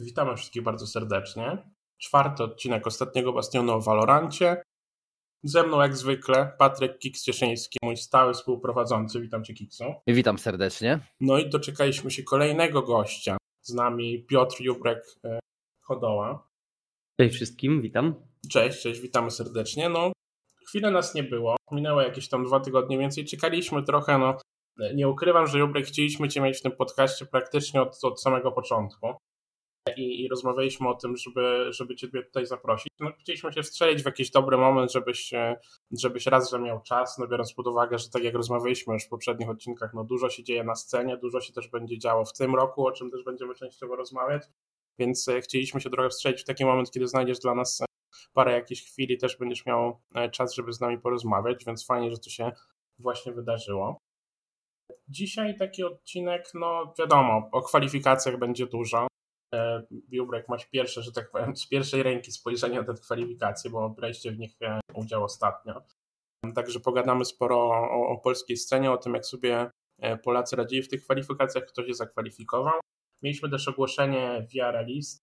Witamy wszystkich bardzo serdecznie. Czwarty odcinek ostatniego Bastionu o Valorancie. Ze mną jak zwykle Patryk Kiks-Cieszyński, mój stały współprowadzący. Witam Cię Kiksu. Witam serdecznie. No i doczekaliśmy się kolejnego gościa. Z nami Piotr Jubrek e, Chodoła. Cześć wszystkim, witam. Cześć, cześć, witamy serdecznie. No, chwilę nas nie było, minęło jakieś tam dwa tygodnie więcej, czekaliśmy trochę, no nie ukrywam, że Jubrek chcieliśmy Cię mieć w tym podcaście praktycznie od, od samego początku i, i rozmawialiśmy o tym, żeby, żeby Ciebie tutaj zaprosić. No, chcieliśmy się wstrzelić w jakiś dobry moment, żebyś, żebyś raz, że miał czas, no biorąc pod uwagę, że tak jak rozmawialiśmy już w poprzednich odcinkach, no dużo się dzieje na scenie, dużo się też będzie działo w tym roku, o czym też będziemy częściowo rozmawiać, więc e, chcieliśmy się trochę wstrzelić w taki moment, kiedy znajdziesz dla nas e, parę jakichś chwili, też będziesz miał e, czas, żeby z nami porozmawiać, więc fajnie, że to się właśnie wydarzyło. Dzisiaj taki odcinek, no wiadomo, o kwalifikacjach będzie dużo. Biubrek masz pierwsze, że tak powiem, z pierwszej ręki spojrzenie na te kwalifikacje, bo braliście w nich e, udział ostatnio. Także pogadamy sporo o, o polskiej scenie, o tym, jak sobie e, Polacy radzili w tych kwalifikacjach, kto się zakwalifikował. Mieliśmy też ogłoszenie via list.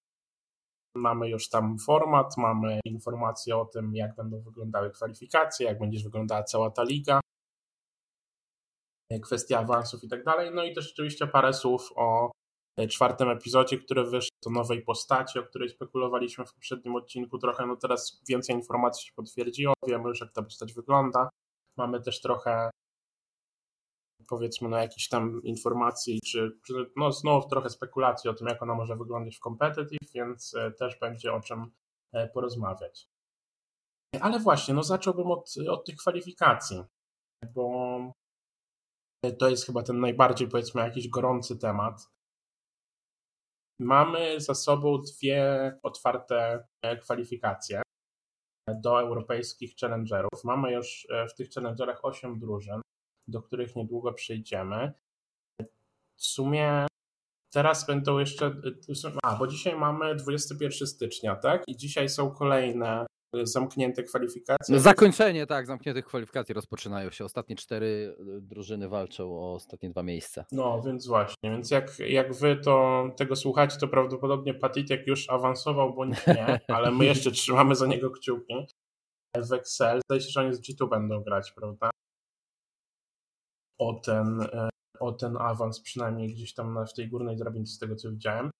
Mamy już tam format, mamy informacje o tym, jak będą wyglądały kwalifikacje, jak będzie wyglądała cała ta liga, kwestia awansów i tak dalej. No i też oczywiście parę słów o czwartym epizodzie, który wyszedł do nowej postaci, o której spekulowaliśmy w poprzednim odcinku trochę. No teraz więcej informacji się potwierdziło, wiemy już jak ta postać wygląda. Mamy też trochę powiedzmy no jakichś tam informacji, czy, czy no znowu trochę spekulacji o tym, jak ona może wyglądać w competitive, więc e, też będzie o czym e, porozmawiać. Ale właśnie, no zacząłbym od, od tych kwalifikacji, bo to jest chyba ten najbardziej powiedzmy jakiś gorący temat. Mamy za sobą dwie otwarte e, kwalifikacje do europejskich challengerów. Mamy już e, w tych challengerach 8 drużyn, do których niedługo przejdziemy. W sumie teraz będą jeszcze. E, a, bo dzisiaj mamy 21 stycznia, tak? I dzisiaj są kolejne zamknięte kwalifikacje. No zakończenie, tak, zamkniętych kwalifikacji rozpoczynają się. Ostatnie cztery y, drużyny walczą o ostatnie dwa miejsca. No, więc właśnie, więc jak, jak wy to tego słuchacie, to prawdopodobnie Patitek już awansował, bądź nie, ale my jeszcze trzymamy za niego kciuki. W Excel, zdaje się, że oni z G2 będą grać, prawda? O ten, e, o ten awans przynajmniej gdzieś tam w tej górnej drabince z tego co widziałem.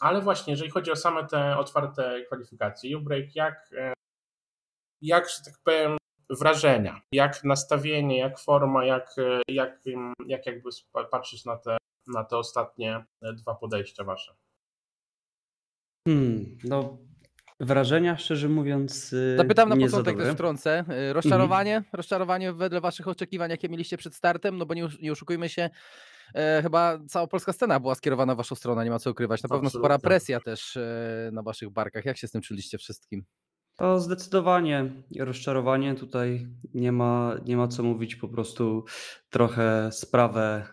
Ale właśnie, jeżeli chodzi o same te otwarte kwalifikacje, Ubreak, jak, e, jak, że tak powiem, wrażenia, jak nastawienie, jak forma, jak, e, jak, jak jakby patrzysz na te, na te ostatnie e, dwa podejścia wasze? Hmm, no Wrażenia, szczerze mówiąc. Zapytam na początek też wtrącę. Rozczarowanie? Mhm. Rozczarowanie wedle Waszych oczekiwań, jakie mieliście przed startem? No bo nie, nie oszukujmy się, e, chyba cała polska scena była skierowana w Waszą stronę, nie ma co ukrywać. Na pewno Absolutnie. spora presja też e, na Waszych barkach. Jak się z tym czuliście wszystkim? To zdecydowanie rozczarowanie. Tutaj nie ma, nie ma co mówić, po prostu trochę sprawę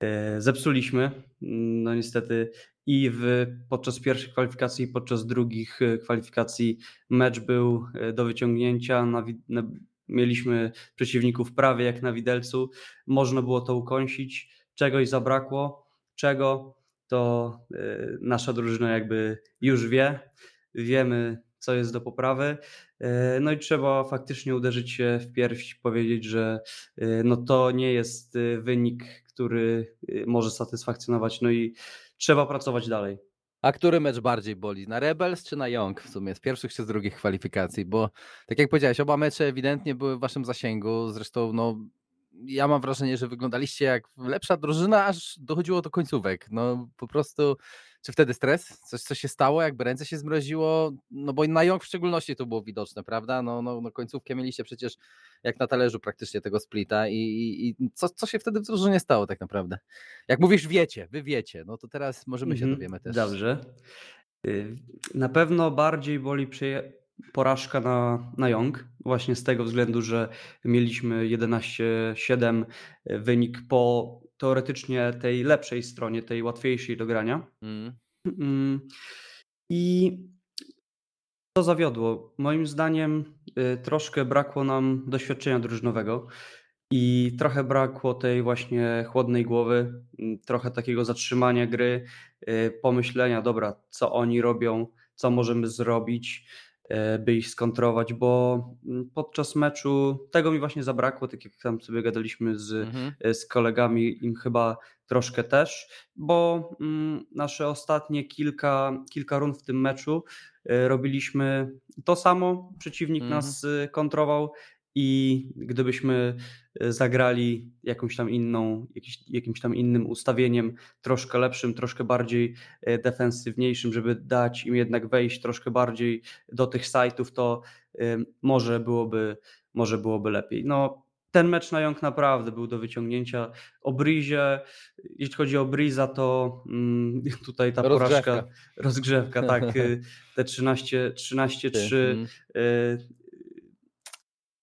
e, zepsuliśmy. No niestety i w, podczas pierwszych kwalifikacji i podczas drugich e, kwalifikacji mecz był e, do wyciągnięcia. Na, na, mieliśmy przeciwników prawie jak na widelcu. Można było to ukąsić. Czegoś zabrakło. Czego? To y, nasza drużyna jakby już wie. Wiemy, co jest do poprawy. No i trzeba faktycznie uderzyć się w pierś, powiedzieć, że no to nie jest wynik, który może satysfakcjonować. No i trzeba pracować dalej. A który mecz bardziej boli? Na Rebels czy na Young w sumie? Z pierwszych czy z drugich kwalifikacji? Bo tak jak powiedziałeś, oba mecze ewidentnie były w waszym zasięgu. Zresztą no, ja mam wrażenie, że wyglądaliście jak lepsza drużyna, aż dochodziło do końcówek. No po prostu, czy wtedy stres? Coś, co się stało, jakby ręce się zmroziło? No bo na Young w szczególności to było widoczne, prawda? No, no, no końcówkę mieliście przecież jak na talerzu praktycznie tego splita i, i, i co, co się wtedy w drużynie stało tak naprawdę? Jak mówisz wiecie, wy wiecie, no to teraz możemy się mhm, dowiemy też. Dobrze. Y, na pewno bardziej boli przy porażka na, na Young, właśnie z tego względu, że mieliśmy 11-7 e, wynik po teoretycznie tej lepszej stronie, tej łatwiejszej do grania. Mm. Mm. I to zawiodło. Moim zdaniem y, troszkę brakło nam doświadczenia drużynowego. i trochę brakło tej właśnie chłodnej głowy, trochę takiego zatrzymania gry, y, pomyślenia, dobra, co oni robią, co możemy zrobić, by ich skontrować, bo mm, podczas meczu tego mi właśnie zabrakło, tak jak tam sobie gadaliśmy z, mhm. Y, z kolegami, im chyba troszkę też, bo mm, nasze ostatnie kilka, kilka rund w tym meczu robiliśmy to samo, przeciwnik mhm. nas kontrował i gdybyśmy e, zagrali jakąś tam inną, jakiś, jakimś tam innym ustawieniem, troszkę lepszym, troszkę bardziej e, defensywniejszym, żeby dać im jednak wejść troszkę bardziej do tych sajtów, to e, może byłoby, może byłoby lepiej. No, ten mecz na Jąg naprawdę był do wyciągnięcia. O Brizie, jeśli chodzi o Briza, to mm, tutaj ta rozgrzewka. porażka, rozgrzewka, tak, te 13-3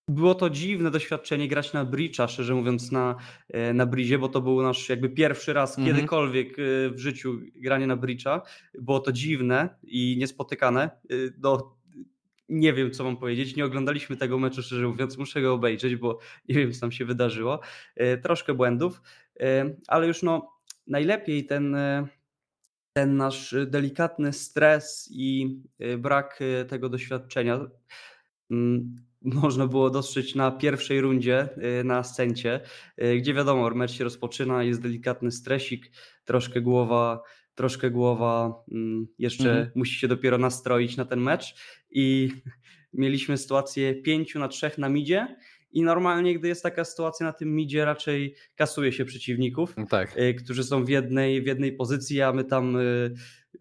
było to dziwne doświadczenie grać na Bridge'a, szczerze mówiąc, na, e, na Brizie, bo to był nasz jakby pierwszy raz mhm. kiedykolwiek e, w życiu granie na Bridge'a. Było to dziwne i niespotykane. Do, nie wiem, co mam powiedzieć. Nie oglądaliśmy tego meczu, szczerze mówiąc, muszę go obejrzeć, bo nie wiem, co tam się wydarzyło. E, troszkę błędów, ale już no najlepiej ten, ten nasz delikatny stres i brak tego doświadczenia mm, można było dostrzec na pierwszej rundzie y, na Ascencie, y, gdzie wiadomo, mecz się rozpoczyna, jest delikatny stresik, troszkę głowa, troszkę głowa mm, jeszcze mhm. musi się dopiero nastroić na ten mecz i mieliśmy sytuację 5 na 3 na midzie i normalnie, gdy jest taka sytuacja na tym midzie, raczej kasuje się przeciwników, tak. Y, którzy są w jednej, w jednej pozycji, a my tam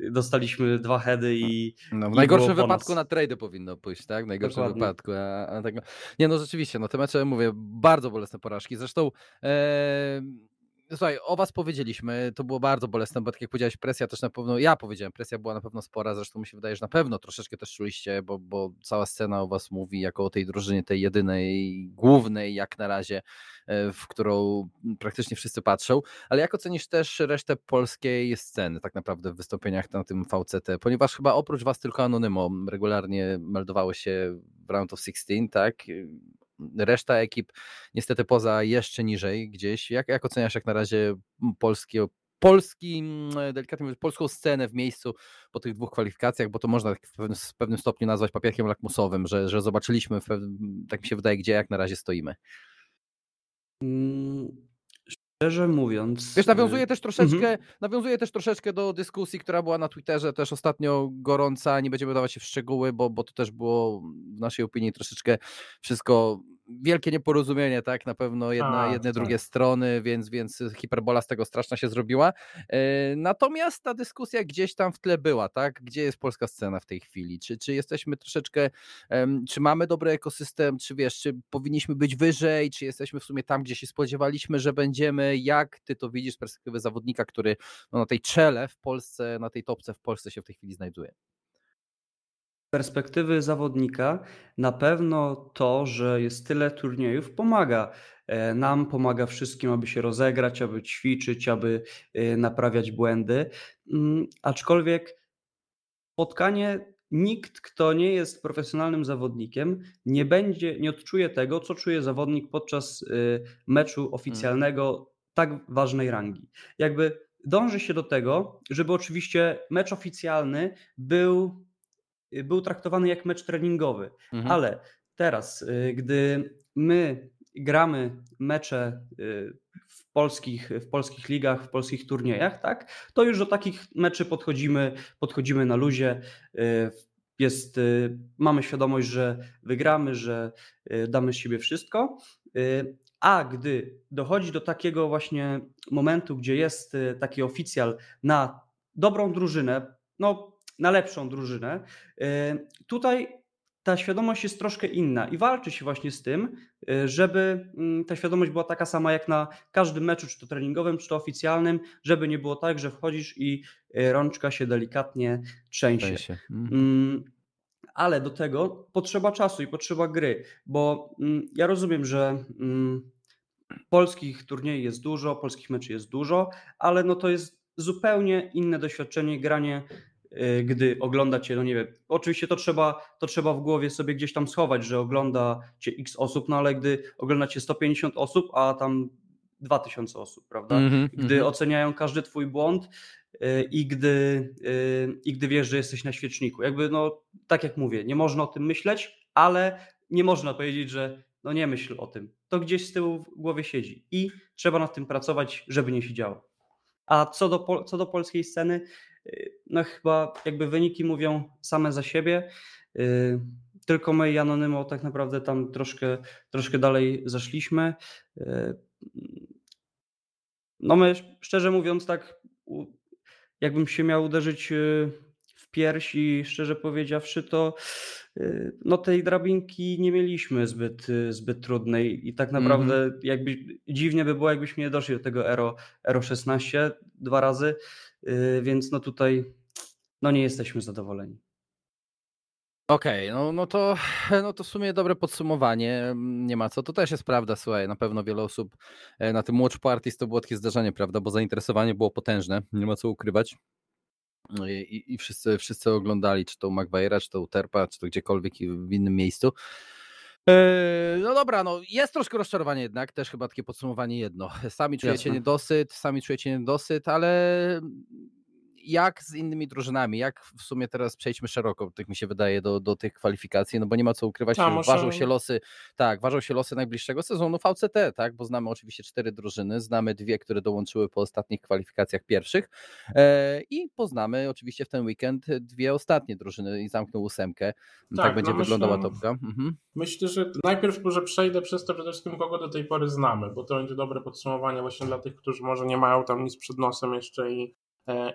dostaliśmy dwa heady i. No, w i najgorszym wypadku na trade powinno pójść, tak? W najgorszym Dokładnie. wypadku. A, a tak... Nie, no rzeczywiście, no te mecze, mówię, bardzo bolesne porażki. Zresztą. E... Słuchaj, o was powiedzieliśmy, to było bardzo bolesne, bo tak jak powiedziałeś, presja też na pewno, ja powiedziałem, presja była na pewno spora, zresztą mi się wydaje, że na pewno troszeczkę też czuliście, bo, bo cała scena o was mówi jako o tej drużynie, tej jedynej, głównej jak na razie, e, w którą praktycznie wszyscy patrzą, ale jak ocenisz też resztę polskiej sceny tak naprawdę w wystąpieniach na tym VCT, ponieważ chyba oprócz was tylko Anonymo regularnie meldowały się w Round of 16, tak? Reszta ekip niestety poza jeszcze niżej gdzieś. Jak, jak oceniasz jak na razie polski, polski, delikatnie mówiąc, polską scenę w miejscu po tych dwóch kwalifikacjach, bo to można w pewnym, w pewnym stopniu nazwać papierkiem lakmusowym, że, że zobaczyliśmy, pewnym, tak mi się wydaje, gdzie jak na razie stoimy. Mm, Szczerze mówiąc. Wiesz, nawiązuje y, też troszeczkę, mhm. nawiązuje też troszeczkę do dyskusji, która była na Twitterze też ostatnio gorąca. Nie będziemy dawać się w szczegóły, bo, bo to też było w naszej opinii troszeczkę wszystko wielkie nieporozumienie, tak? Na pewno jedna, A, jedne, tak. drugie strony, więc, więc hiperbola z tego straszna się zrobiła. E, natomiast ta dyskusja gdzieś tam w tle była, tak? Gdzie jest polska scena w tej chwili? Czy, czy jesteśmy troszeczkę, czy mamy dobry ekosystem, czy wiesz, czy powinniśmy być wyżej, czy jesteśmy w sumie tam, gdzie się spodziewaliśmy, że będziemy? Jak ty to widzisz z perspektywy zawodnika, który no, na tej czele w Polsce, na tej topce w Polsce się w tej chwili znajduje? Perspektywy zawodnika na pewno to, że jest tyle turniejów, pomaga. E, nam pomaga wszystkim, aby się rozegrać, aby ćwiczyć, aby e, naprawiać błędy. Mm, aczkolwiek spotkanie nikt, kto nie jest profesjonalnym zawodnikiem, nie będzie, nie odczuje tego, co czuje zawodnik podczas e, meczu oficjalnego tak ważnej rangi. Jakby dąży się do tego, żeby oczywiście mecz oficjalny był był traktowany jak mecz treningowy. Mhm. Ale teraz, y, gdy my gramy mecze y, w polskich, w polskich ligach, w polskich turniejach, tak, to już do takich meczy podchodzimy, podchodzimy na luzie. Jest, mamy świadomość, że wygramy, że damy z siebie wszystko. A gdy dochodzi do takiego właśnie momentu, gdzie jest taki oficjal na dobrą drużynę, no na lepszą drużynę. E, tutaj ta świadomość jest troszkę inna i walczy się właśnie z tym, e, żeby mm, ta świadomość była taka sama jak na każdym meczu, czy to treningowym, czy to oficjalnym, żeby nie było tak, że wchodzisz i e, rączka się delikatnie trzęsie. Mhm. Mm, ale do tego potrzeba czasu i potrzeba gry, bo mm, ja rozumiem, że polskich turniejów jest dużo, polskich meczy jest dużo, ale no to jest zupełnie inne doświadczenie granie y, gdy ogląda cię, no nie wiem, oczywiście to trzeba, to trzeba w głowie sobie gdzieś tam schować, że ogląda cię x osób, no ale gdy ogląda cię 150 osób, a tam 2000 osób, prawda? Mm -hmm, gdy mm -hmm. oceniają każdy twój błąd y, i gdy, y, i gdy wiesz, że jesteś na świeczniku. Jakby, no, tak jak mówię, nie można o tym myśleć, ale nie można powiedzieć, że no nie myśl o tym. To gdzieś z tyłu w głowie siedzi i trzeba nad tym pracować, żeby nie siedziało. A co do, co do polskiej sceny, no chyba jakby wyniki mówią same za siebie. Tylko my i Anonymo tak naprawdę tam troszkę, troszkę dalej zeszliśmy. No my szczerze mówiąc tak jakbym się miał uderzyć w pierś i szczerze powiedziawszy to no tej drabinki nie mieliśmy zbyt, zbyt trudnej i tak naprawdę mm -hmm. jakby dziwnie by było jakbyśmy nie doszli do tego Aero, Aero 16 dwa razy, więc no tutaj no nie jesteśmy zadowoleni. Okej, okay, no, no, to, no to w sumie dobre podsumowanie, nie ma co. To też jest prawda, słuchaj, na pewno wiele osób e, na tym Watch Parties to było takie zdarzenie, prawda, bo zainteresowanie było potężne, nie ma co ukrywać. No I, i wszyscy, wszyscy oglądali, czy to u Maguire'a, czy to u Terpa, czy to gdziekolwiek w innym miejscu. E, no dobra, no jest troszkę rozczarowanie jednak, też chyba takie podsumowanie jedno. Sami czujecie Jasne. niedosyt, sami czujecie niedosyt, ale jak z innymi drużynami? Jak w sumie teraz przejdźmy szeroko, tak mi się wydaje, do, do tych kwalifikacji, no bo nie ma co ukrywać, A, może... ważą się losy, tak, ważą się losy najbliższego sezonu VCT, tak, bo znamy oczywiście cztery drużyny, znamy dwie, które dołączyły po ostatnich kwalifikacjach pierwszych e, i poznamy oczywiście w ten weekend dwie ostatnie drużyny i zamkną ósemkę. Tak, tak będzie no wyglądała myślę, topka. Mhm. Myślę, że najpierw może przejdę przez to przede wszystkim, kogo do tej pory znamy, bo to będzie dobre podsumowanie właśnie dla tych, którzy może nie mają tam nic przed nosem jeszcze i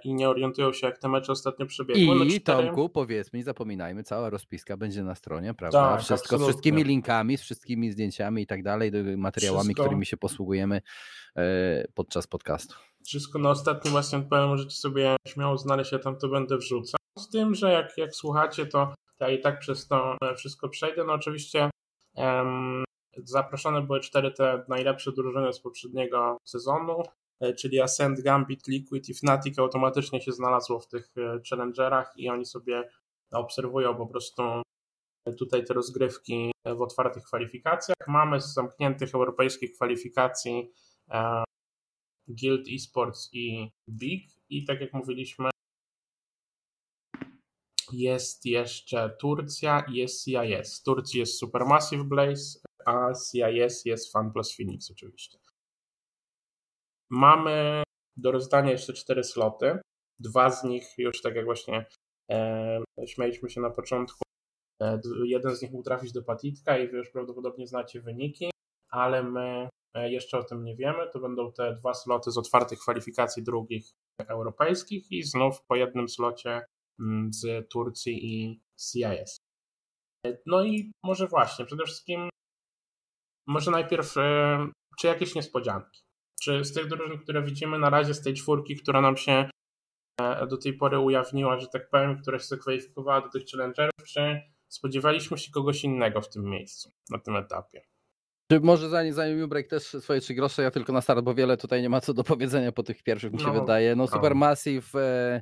i nie orientują się, jak te mecze ostatnio przebiegły. I no, cztery... Tomku, powiedzmy, zapominajmy, cała rozpiska będzie na stronie, prawda? Tak, Wszystko, z wszystkimi linkami, z wszystkimi zdjęciami i tak dalej, materiałami, Wszystko... którymi się posługujemy e, podczas podcastu. Wszystko na ostatnim właśnie powiem, możecie sobie śmiało znaleźć, ja tam to będę wrzucał. Z tym, że jak, jak słuchacie, to ja i tak przez to e, wszystko przejdę. No oczywiście um, zaproszone były cztery te najlepsze drużyny z poprzedniego sezonu. E, czyli Ascent, Gambit, Liquid i Fnatic automatycznie się znalazło w tych e, challengerach i oni sobie obserwują po prostu tutaj te rozgrywki w otwartych kwalifikacjach. Mamy z zamkniętych europejskich kwalifikacji e, Guild Esports i Big i tak jak mówiliśmy jest jeszcze Turcja i jest CIS. W Turcji jest Supermassive Blaze, a CIS jest Fun Plus Phoenix oczywiście. Mamy do rozdania jeszcze cztery sloty. Dwa z nich już tak jak właśnie e, śmialiśmy się na początku. E, jeden z nich mógł trafić do Patitka i wy już prawdopodobnie znacie wyniki, ale my e, jeszcze o tym nie wiemy. To będą te dwa sloty z otwartych kwalifikacji drugich europejskich i znów po jednym slocie mm, z Turcji i CIS. E, no i może właśnie, przede wszystkim może najpierw e, czy jakieś niespodzianki. Czy z tych drużyn, które widzimy na razie z tej czwórki, która nam się e, do tej pory ujawniła, że tak powiem, która się zakwalifikowała do tych challengerów, czy spodziewaliśmy się kogoś innego w tym miejscu, na tym etapie? Czy może zanim, zanim Jubrek też swoje trzy grosze, ja tylko na start, bo wiele tutaj nie ma co do powiedzenia po tych pierwszych, mi się no, wydaje. No, no. Supermassive e,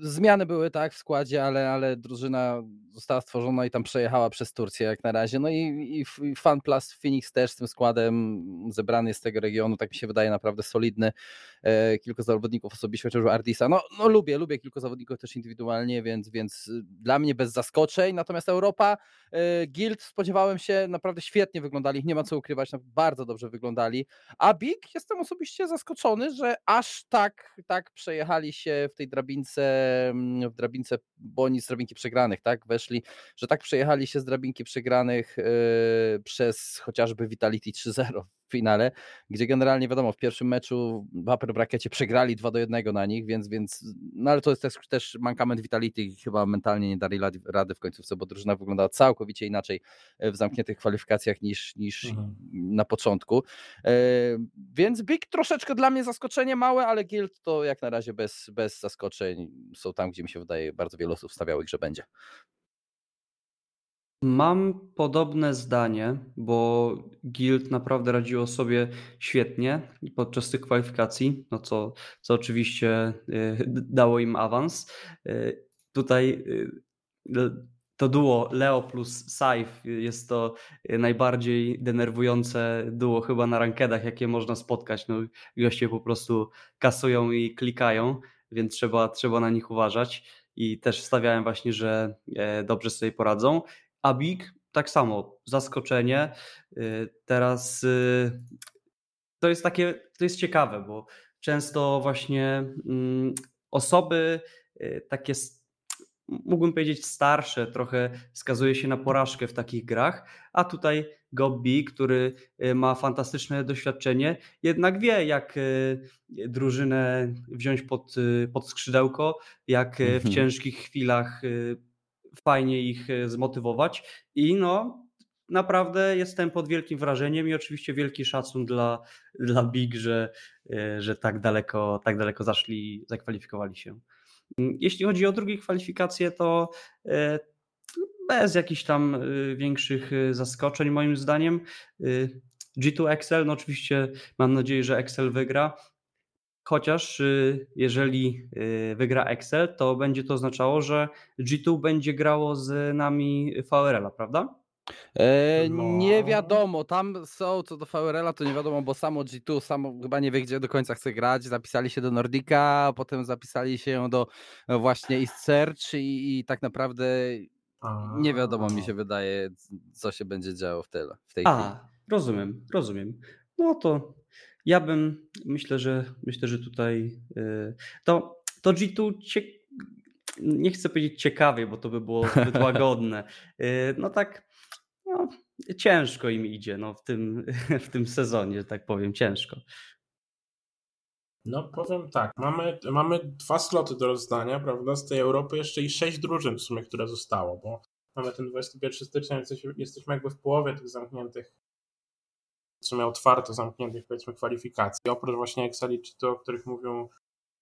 Zmiany były tak w składzie, ale, ale drużyna została stworzona i tam przejechała przez Turcję jak na razie. No i, i, Fan Plus Phoenix też z tym składem zebrany z tego regionu, tak mi się wydaje, naprawdę solidny. E, kilku zawodników osobiście, chociażby Ardisa. No, no lubię, lubię kilku zawodników też indywidualnie, więc, więc dla mnie bez zaskoczeń. Natomiast Europa, e, Guild spodziewałem się, naprawdę świetnie wyglądali, nie ma co ukrywać, bardzo dobrze wyglądali. A Big jestem osobiście zaskoczony, że aż tak, tak przejechali się w tej drabince Mm, w drabince, bo oni z drabinki przegranych, tak, weszli, że tak przejechali się z drabinki przegranych yy, przez chociażby Vitality 3-0 finale, gdzie generalnie wiadomo, w pierwszym meczu w upper brackecie przegrali 2 do 1 na nich, więc, więc no ale to jest też, też mankament Vitality i chyba mentalnie nie dali rady w końcówce, bo drużyna wyglądała całkowicie inaczej e, w zamkniętych kwalifikacjach niż, niż mhm. na początku. E, więc Big troszeczkę dla mnie zaskoczenie małe, ale Guild to jak na razie bez, bez zaskoczeń są tam, gdzie mi się wydaje bardzo wiele osób stawiało ich, że będzie. Mam podobne zdanie, bo Guild naprawdę radziło sobie świetnie podczas tych kwalifikacji, no co, co oczywiście y, dało im awans. Y, tutaj to duo Leo plus Saif jest to najbardziej denerwujące duo chyba na rankedach, jakie można spotkać. No, goście po prostu kasują i klikają, więc trzeba, trzeba na nich uważać i też stawiałem właśnie, że e, dobrze sobie poradzą. A Big tak samo, zaskoczenie. E, teraz e, to jest takie, to jest ciekawe, bo często właśnie mm, osoby takie mógłbym powiedzieć starsze, trochę wskazuje się na porażkę w takich grach, a tutaj Gobbi, który y, ma fantastyczne doświadczenie, jednak wie jak y, drużynę wziąć pod, y, pod skrzydełko, jak w mhm. ciężkich chwilach fajnie ich zmotywować i no naprawdę jestem pod wielkim wrażeniem i oczywiście wielki szacun dla, dla Big, że, że tak daleko, tak daleko zaszli, zakwalifikowali się. Mm, jeśli chodzi o drugie kwalifikacje, to e, bez jakichś tam e, większych e, zaskoczeń, moim zdaniem. G2 Excel, no oczywiście mam nadzieję, że Excel wygra. Chociaż jeżeli wygra Excel, to będzie to oznaczało, że G2 będzie grało z nami VRL-a, prawda? E, no. Nie wiadomo, tam są co do VRL-a, to nie wiadomo, bo samo G2 samo chyba nie wie, gdzie do końca chce grać. Zapisali się do Nordica, potem zapisali się do e, właśnie East Search i, i tak naprawdę nie wiadomo, mi się wydaje, co się będzie działo w, tyle, w tej A, chwili. rozumiem, rozumiem. No to ja bym, myślę, że myślę, że tutaj yy, to, to G2 cie, nie chcę powiedzieć ciekawie, bo to by było zbyt łagodne. Yy, no tak no, ciężko im idzie no, w, tym, w tym sezonie, że tak powiem, ciężko. No powiem tak, mamy, mamy dwa sloty do rozdania, prawda, z tej Europy jeszcze i sześć drużyn w sumie, które zostało, bo mamy ten 21 stycznia, jesteśmy jakby w połowie tych zamkniętych, sumie otwarto zamkniętych powiedzmy kwalifikacji. Oprócz właśnie Excelity, o których mówił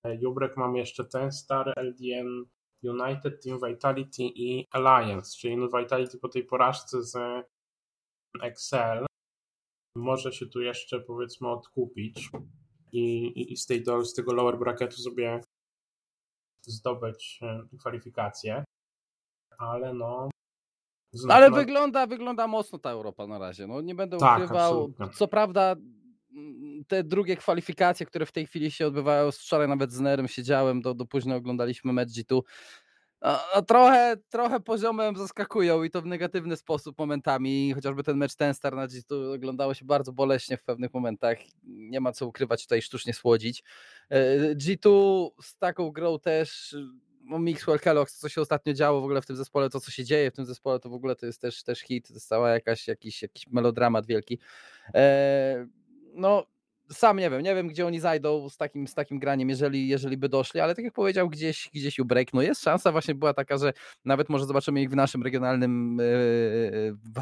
e, Jubrek, mamy jeszcze ten Star, LDN, United, Team Vitality i Alliance, czyli no Vitality po tej porażce z Excel może się tu jeszcze powiedzmy odkupić i, i z, tej, z tego lower bracketu sobie zdobyć e, kwalifikacje, ale no ale no, wygląda, wygląda mocno ta Europa na razie. No, nie będę tak, ukrywał. Absolutnie. Co prawda, te drugie kwalifikacje, które w tej chwili się odbywają, wczoraj nawet z Nerem siedziałem, do, do późno oglądaliśmy mecz G2. A, trochę, trochę poziomem zaskakują i to w negatywny sposób momentami. Chociażby ten mecz ten star na G2 oglądało się bardzo boleśnie w pewnych momentach. Nie ma co ukrywać, tutaj sztucznie słodzić. E, G2 z taką grą też no Mixwell Kellogg, co się ostatnio działo w ogóle w tym zespole, to co się dzieje w tym zespole, to w ogóle to jest też, też hit, to jest cała jakaś, jakiś, jakiś melodramat wielki. E, no sam nie wiem, nie wiem gdzie oni zajdą z takim, z takim graniem, jeżeli, jeżeli by doszli, ale tak jak powiedział, gdzieś, gdzieś u break, no jest szansa właśnie była taka, że nawet może zobaczymy ich w naszym regionalnym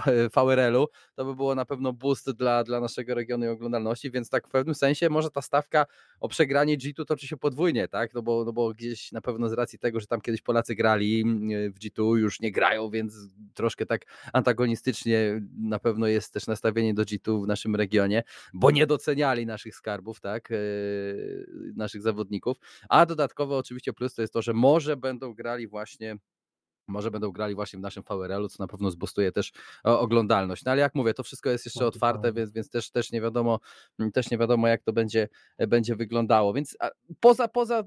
yy, VRL-u, to by było na pewno boost dla, dla naszego regionu i oglądalności, więc tak w pewnym sensie może ta stawka o przegranie G2 toczy się podwójnie, tak, no bo, no bo gdzieś na pewno z racji tego, że tam kiedyś Polacy grali w G2, już nie grają, więc troszkę tak antagonistycznie na pewno jest też nastawienie do G2 w naszym regionie, bo nie doceniali naszych naszych skarbów, tak, e, naszych zawodników, a dodatkowo oczywiście plus to jest to, że może będą grali właśnie może będą grali właśnie w naszym VRL-u, co na pewno zbustuje też oglądalność. No ale jak mówię, to wszystko jest jeszcze otwarte, więc, więc też, też nie wiadomo, też nie wiadomo, jak to będzie, będzie wyglądało. Więc poza, poza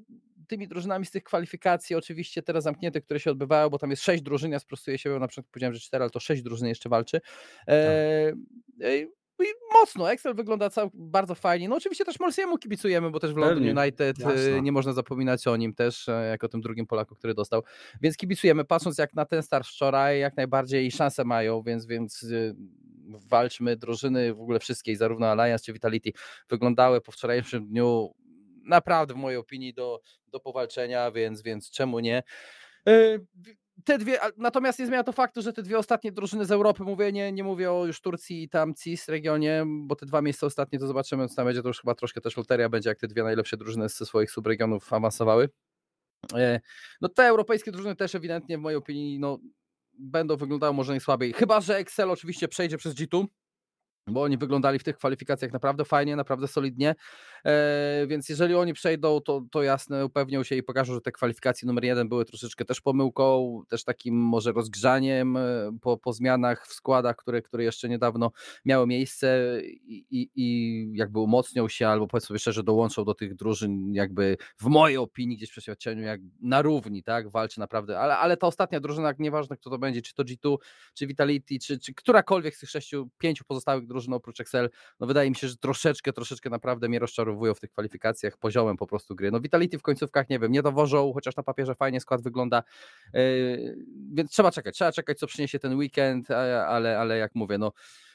tymi drużynami z tych kwalifikacji, oczywiście teraz zamknięte, które się odbywają, bo tam jest sześć drużyn, ja sprostuję się, na przykład powiedziałem, że cztery, ale to sześć drużyn jeszcze walczy. E, tak mocno. Excel wygląda cał, bardzo fajnie. No oczywiście też Molsiemu kibicujemy, bo też w London United y, Jasne. nie można zapominać o nim też, e, jako tym drugim Polaku, który dostał. Więc kibicujemy, patrząc jak na ten start wczoraj, jak najbardziej szanse mają, więc, więc y, walczmy. Drużyny w ogóle wszystkie, zarówno Alliance czy Vitality, wyglądały po wczorajszym dniu naprawdę w mojej opinii do, do powalczenia, więc, więc czemu nie? Te dwie, natomiast nie zmienia to faktu, że te dwie ostatnie drużyny z Europy, mówię, nie, nie mówię o już Turcji i tam CIS regionie, bo te dwa miejsca ostatnie to zobaczymy, co tam będzie, to już chyba troszkę też loteria będzie, jak te dwie najlepsze drużyny ze swoich subregionów awansowały. E, no te europejskie drużyny też ewidentnie w mojej opinii no, będą wyglądały może najsłabiej, chyba, że Excel oczywiście przejdzie przez G2, bo oni wyglądali w tych kwalifikacjach naprawdę fajnie, naprawdę solidnie, e, więc jeżeli oni przejdą, to, to jasne, upewnią się i pokażą, że te kwalifikacje numer jeden były troszeczkę też pomyłką, też takim może rozgrzaniem e, po, po zmianach w składach, które, które jeszcze niedawno miały miejsce i, i, i jakby umocnią się, albo powiedzmy sobie szczerze, dołączą do tych drużyn jakby w mojej opinii gdzieś w przeświadczeniu jak na równi, tak, walczy naprawdę, ale, ale ta ostatnia drużyna, nieważne kto to będzie, czy to G2, czy Vitality, czy, czy którakolwiek z tych sześciu, pięciu pozostałych drużyn oprócz Excel, no wydaje mi się, że troszeczkę, troszeczkę naprawdę mnie rozczarowują w tych kwalifikacjach poziomem po prostu gry. No Vitality w końcówkach, nie wiem, nie dowożą, chociaż na papierze fajnie skład wygląda, yy, więc trzeba czekać, trzeba czekać, co przyniesie ten weekend, ale, ale jak mówię, no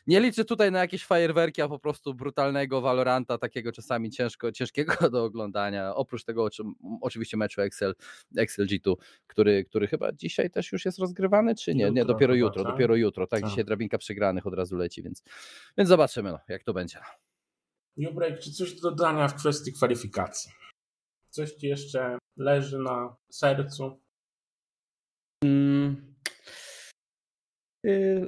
nie liczę tutaj na jakieś fajerwerki, a po prostu brutalnego Valoranta, takiego czasami ciężko, ciężkiego do oglądania. Oprócz tego oczywiście meczu Excel, Excel G2, który, który chyba dzisiaj też już jest rozgrywany, czy nie? Jutro, nie, dopiero chyba, jutro, tak? dopiero jutro. Tak, tak, dzisiaj drabinka przegranych od razu leci, więc, więc zobaczymy, no, jak to będzie. Newbreak, czy coś do dodania w kwestii kwalifikacji? Coś ci jeszcze leży na sercu? Mm,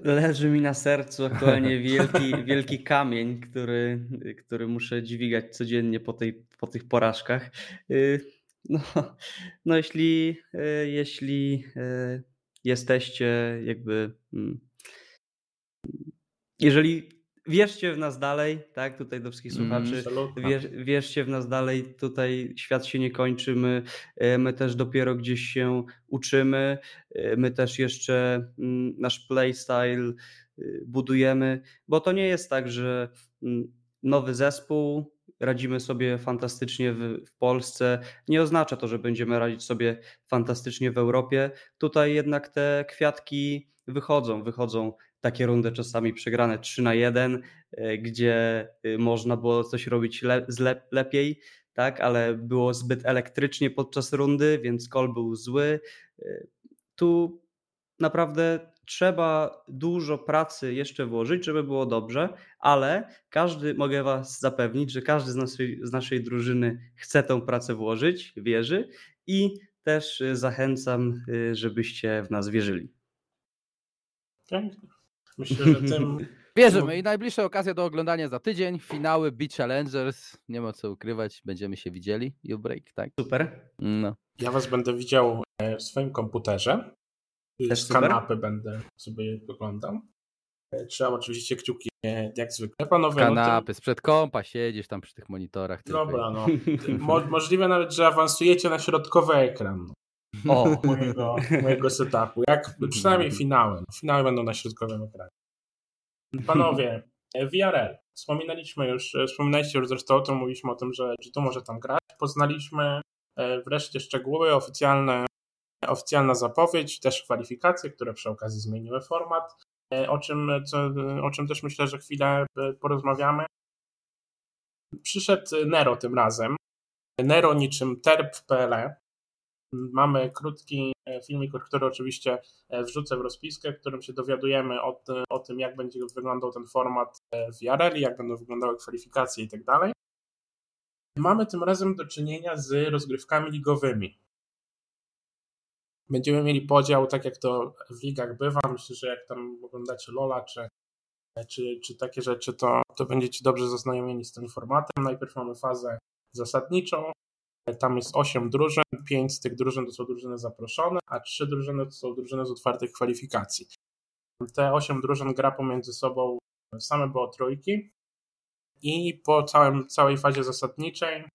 leży mi na sercu aktualnie wielki, wielki kamień, który, który muszę dźwigać codziennie po, tej, po tych porażkach. Y, no, no jeśli, y, jeśli jesteście jakby. Mm, jeżeli wierzcie w nas dalej, tak, tutaj do wszystkich słuchaczy, mm, wierz, wierzcie w nas dalej, tutaj świat się nie kończy, my, e, my też dopiero gdzieś się uczymy, e, my też jeszcze mm, nasz playstyle y, budujemy, bo to nie jest tak, że mm, nowy zespół, radzimy sobie fantastycznie w, w, Polsce, nie oznacza to, że będziemy radzić sobie fantastycznie w Europie. Tutaj jednak te kwiatki wychodzą, wychodzą takie rundy czasami przegrane 3 na 1, e, gdzie y, można było coś robić le, lepiej, tak, ale było zbyt elektrycznie podczas rundy, więc kol był zły. E, tu naprawdę trzeba dużo pracy jeszcze włożyć, żeby było dobrze, ale każdy, mogę Was zapewnić, że każdy z naszej, z naszej drużyny chce tę pracę włożyć, wierzy i też zachęcam, żebyście w nas wierzyli. Pięknie. Myślę, że tym. Wierzymy i najbliższa okazja do oglądania za tydzień. Finały Beach Challengers. Nie ma co ukrywać, będziemy się widzieli. You break, tak? Super. No. Ja was będę widział e, w swoim komputerze. Też z kanapy będę sobie oglądał. E, trzymam oczywiście kciuki e, jak zwykle. Panowie, kanapy, no to... sprzed kompa siedzisz tam przy tych monitorach. Dobra, no. Mo możliwe nawet, że awansujecie na środkowy ekran. O, mojego, mojego setupu. Jak przynajmniej finały. Finały będą na środkowym ekranie. Panowie, VRL. Wspominaliśmy już, wspominaliście już zresztą o tym, mówiliśmy o tym, że G2 może tam grać. Poznaliśmy e, wreszcie szczegóły, oficjalne, oficjalna zapowiedź, też kwalifikacje, które przy okazji zmieniły format, e, o czym, co, o czym też myślę, że chwilę e, porozmawiamy. Przyszedł Nero tym razem. Nero niczym terp w PLE, Mamy krótki e, filmik, który oczywiście e, wrzucę w rozpiskę, w którym się dowiadujemy o, o tym, jak będzie wyglądał ten format e, w Jareli, jak będą wyglądały kwalifikacje i tak. Mamy tym razem do czynienia z rozgrywkami ligowymi. Będziemy mieli podział, tak jak to w ligach bywa. Myślę, że jak tam oglądacie Lola czy, czy, czy takie rzeczy, to, to będziecie dobrze zaznajomieni z tym formatem. Najpierw mamy fazę zasadniczą, tam jest 8 drużyn, 5 z tych drużyn to są drużyny zaproszone, a 3 drużyny to są drużyny z otwartych kwalifikacji. Te 8 drużyn gra pomiędzy sobą same było trójki i po całym, całej fazie zasadniczej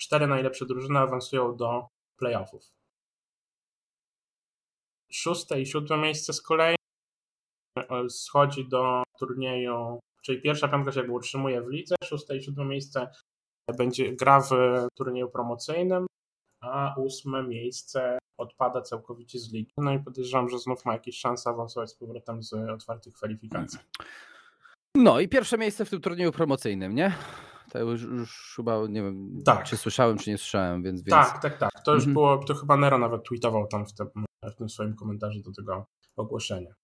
cztery najlepsze drużyny awansują do playoffów. Szóste i siódme miejsce z kolei schodzi do turnieju, czyli pierwsza piątka się jakby utrzymuje w lidze, szóste i siódme miejsce będzie gra w turnieju promocyjnym, a ósme miejsce odpada całkowicie z ligi. No i podejrzewam, że znów ma jakieś szanse awansować z powrotem z otwartych kwalifikacji. No i pierwsze miejsce w tym turnieju promocyjnym, nie? To już, już chyba nie wiem, tak. czy słyszałem, czy nie słyszałem, więc. więc... Tak, tak, tak. To już mhm. było, to chyba Nero nawet tweetował tam w tym, w tym swoim komentarzu do tego ogłoszenia.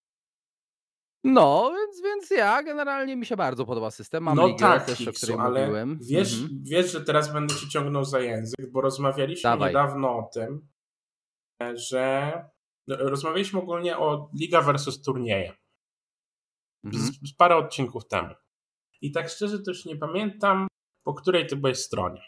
No, więc, więc ja generalnie mi się bardzo podoba system. Mam no ligę tak, też, o której ale mówiłem. Wiesz, mhm. wiesz, że teraz będę ci ciągnął za język, bo rozmawialiśmy Dawaj. niedawno o tym, że no, rozmawialiśmy ogólnie o liga versus turnieje. mhm. z, z parę odcinków temu. I tak szczerze już nie pamiętam, po której ty byłeś stronie.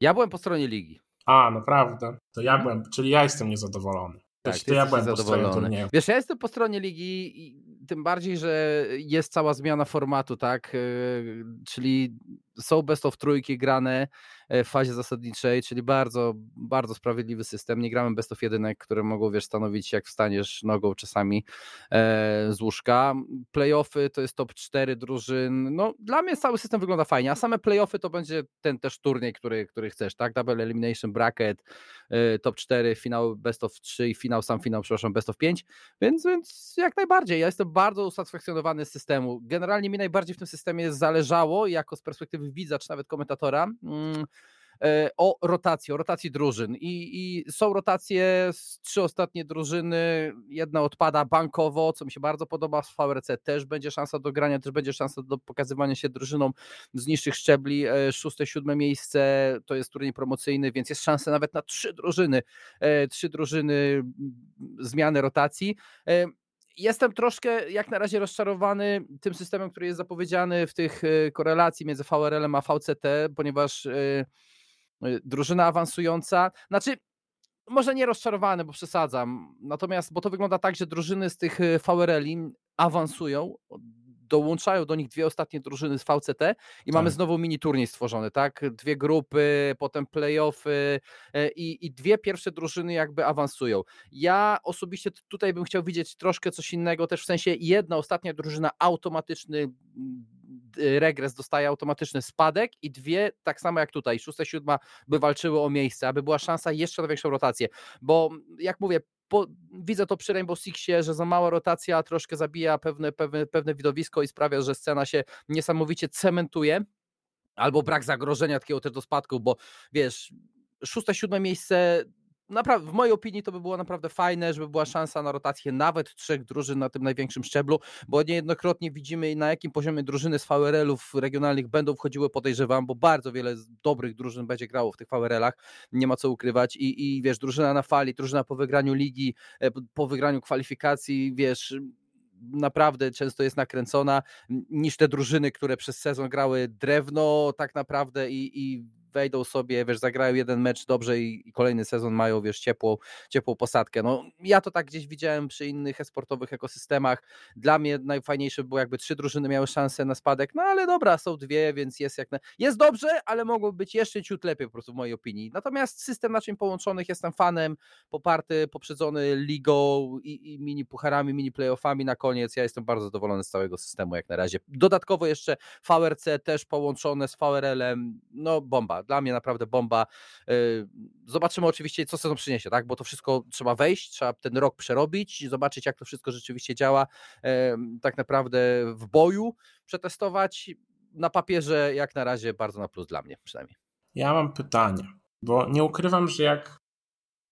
Ja byłem po stronie ligi. A, naprawdę. To ja mhm. byłem, czyli ja jestem niezadowolony. Tak, to ja byłem zadowolony. Wiesz, ja jestem po stronie ligi i tym bardziej, że jest cała zmiana formatu, tak? Y, czyli są best of trójki grane e, w fazie zasadniczej, czyli bardzo, bardzo sprawiedliwy system. Nie gramy best of jedynek, które mogą wiesz, stanowić jak wstaniesz nogą czasami e, z łóżka. Playoffy to jest top 4 drużyn. No, dla mnie cały system wygląda fajnie, a same playoffy to będzie ten też turniej, który, który chcesz, tak? Double Elimination Bracket, e, top 4, finał best of 3 i finał, sam finał, przepraszam, best of 5, więc, więc jak najbardziej. Ja jestem bardzo usatysfakcjonowany z systemu. Generalnie mi najbardziej w tym systemie zależało, jako z perspektywy widza, czy nawet komentatora, mm, e, o rotacji, o rotacji drużyn. I, I, są rotacje z trzy ostatnie drużyny. Jedna odpada bankowo, co mi się bardzo podoba. W VRC też będzie szansa do grania, też będzie szansa do pokazywania się drużynom z niższych szczebli. E, szóste, siódme miejsce to jest turniej promocyjny, więc jest szansa nawet na trzy drużyny, e, trzy drużyny zmiany rotacji jestem troszkę jak na razie rozczarowany tym systemem, który jest zapowiedziany w tych e, korelacji między VRL-em a VCT, ponieważ e, e, drużyna awansująca, znaczy może nie rozczarowany, bo przesadzam, natomiast, bo to wygląda tak, że drużyny z tych VRL-i awansują dołączają do nich dwie ostatnie drużyny z VCT i tak. mamy znowu mini turniej stworzony, tak? Dwie grupy, potem playoffy e, i, i dwie pierwsze drużyny jakby awansują. Ja osobiście tutaj bym chciał widzieć troszkę coś innego, też w sensie jedna ostatnia drużyna automatyczny regres dostaje automatyczny spadek i dwie, tak samo jak tutaj, szósta, siódma by walczyły o miejsce, aby była szansa jeszcze na większą rotację, bo jak mówię, po, widzę to przy Rainbow Sixie, że za mała rotacja troszkę zabija pewne, pewne, pewne widowisko i sprawia, że scena się niesamowicie cementuje. Albo brak zagrożenia takiego też do spadku, bo wiesz, szóste, siódme miejsce naprawdę, w mojej opinii to by było naprawdę fajne, żeby była szansa na rotację nawet trzech drużyn na tym największym szczeblu, bo niejednokrotnie widzimy na jakim poziomie drużyny z VRL-ów regionalnych będą wchodziły, podejrzewam, bo bardzo wiele dobrych drużyn będzie grało w tych VRL-ach, nie ma co ukrywać. I, i wiesz, drużyna na fali, drużyna po wygraniu ligi, e, po wygraniu kwalifikacji, wiesz, naprawdę często jest nakręcona niż te drużyny, które przez sezon grały drewno tak naprawdę i, i wejdą sobie, wiesz, zagrają jeden mecz dobrze i, i, kolejny sezon mają, wiesz, ciepłą, ciepłą posadkę. No, ja to tak gdzieś widziałem przy innych esportowych ekosystemach. Dla mnie najfajniejsze było jakby trzy drużyny miały szansę na spadek, no ale dobra, są dwie, więc jest jak na... Jest dobrze, ale mogło być jeszcze ciut lepiej po prostu w mojej opinii. Natomiast system naczyń połączonych jestem fanem, poparty, poprzedzony ligą i, i mini pucharami, mini playoffami na koniec. Ja jestem bardzo zadowolony z całego systemu jak na razie. Dodatkowo jeszcze VRC też połączone z VRL-em, no bomba dla mnie naprawdę bomba. Y, zobaczymy oczywiście, co sezon przyniesie, tak? bo to wszystko trzeba wejść, trzeba ten rok przerobić, zobaczyć, jak to wszystko rzeczywiście działa tak naprawdę w boju, przetestować. Na papierze, jak na razie, bardzo na plus dla mnie przynajmniej. Ja mam pytanie, bo nie ukrywam, że jak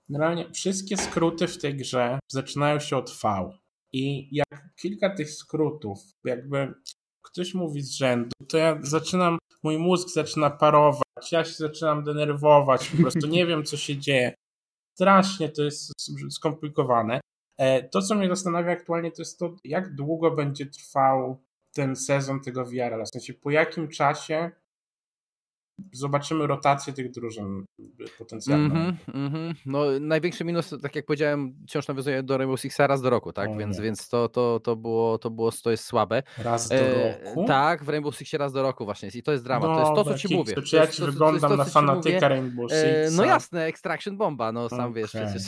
generalnie wszystkie skróty w tej grze zaczynają się od V. I jak kilka tych skrótów, jakby ktoś mówi z rzędu, to ja zaczynam, mój mózg zaczyna parować, ja się zaczynam denerwować, po prostu nie wiem, co się dzieje. Strasznie to jest skomplikowane. E, to, co mnie zastanawia aktualnie, to jest to, jak długo będzie trwał ten sezon tego VR-a. W sensie, po jakim czasie zobaczymy rotację tych drużyn potencjalną. Mm -hmm, mm -hmm. No, największy minus, tak jak powiedziałem, wciąż nawiązuje do Rainbow Sixa raz do roku, tak? więc, więc to, to, to, było, to było, to jest słabe. Raz do e, roku? Tak, w Rainbow Sixie raz do roku właśnie i to jest dramat. No, to jest to, co ci mówię. Czy ja ci wyglądam to, na fanatyka Rainbow e, Sixa? no jasne, Extraction bomba, no sam okay. wiesz przecież.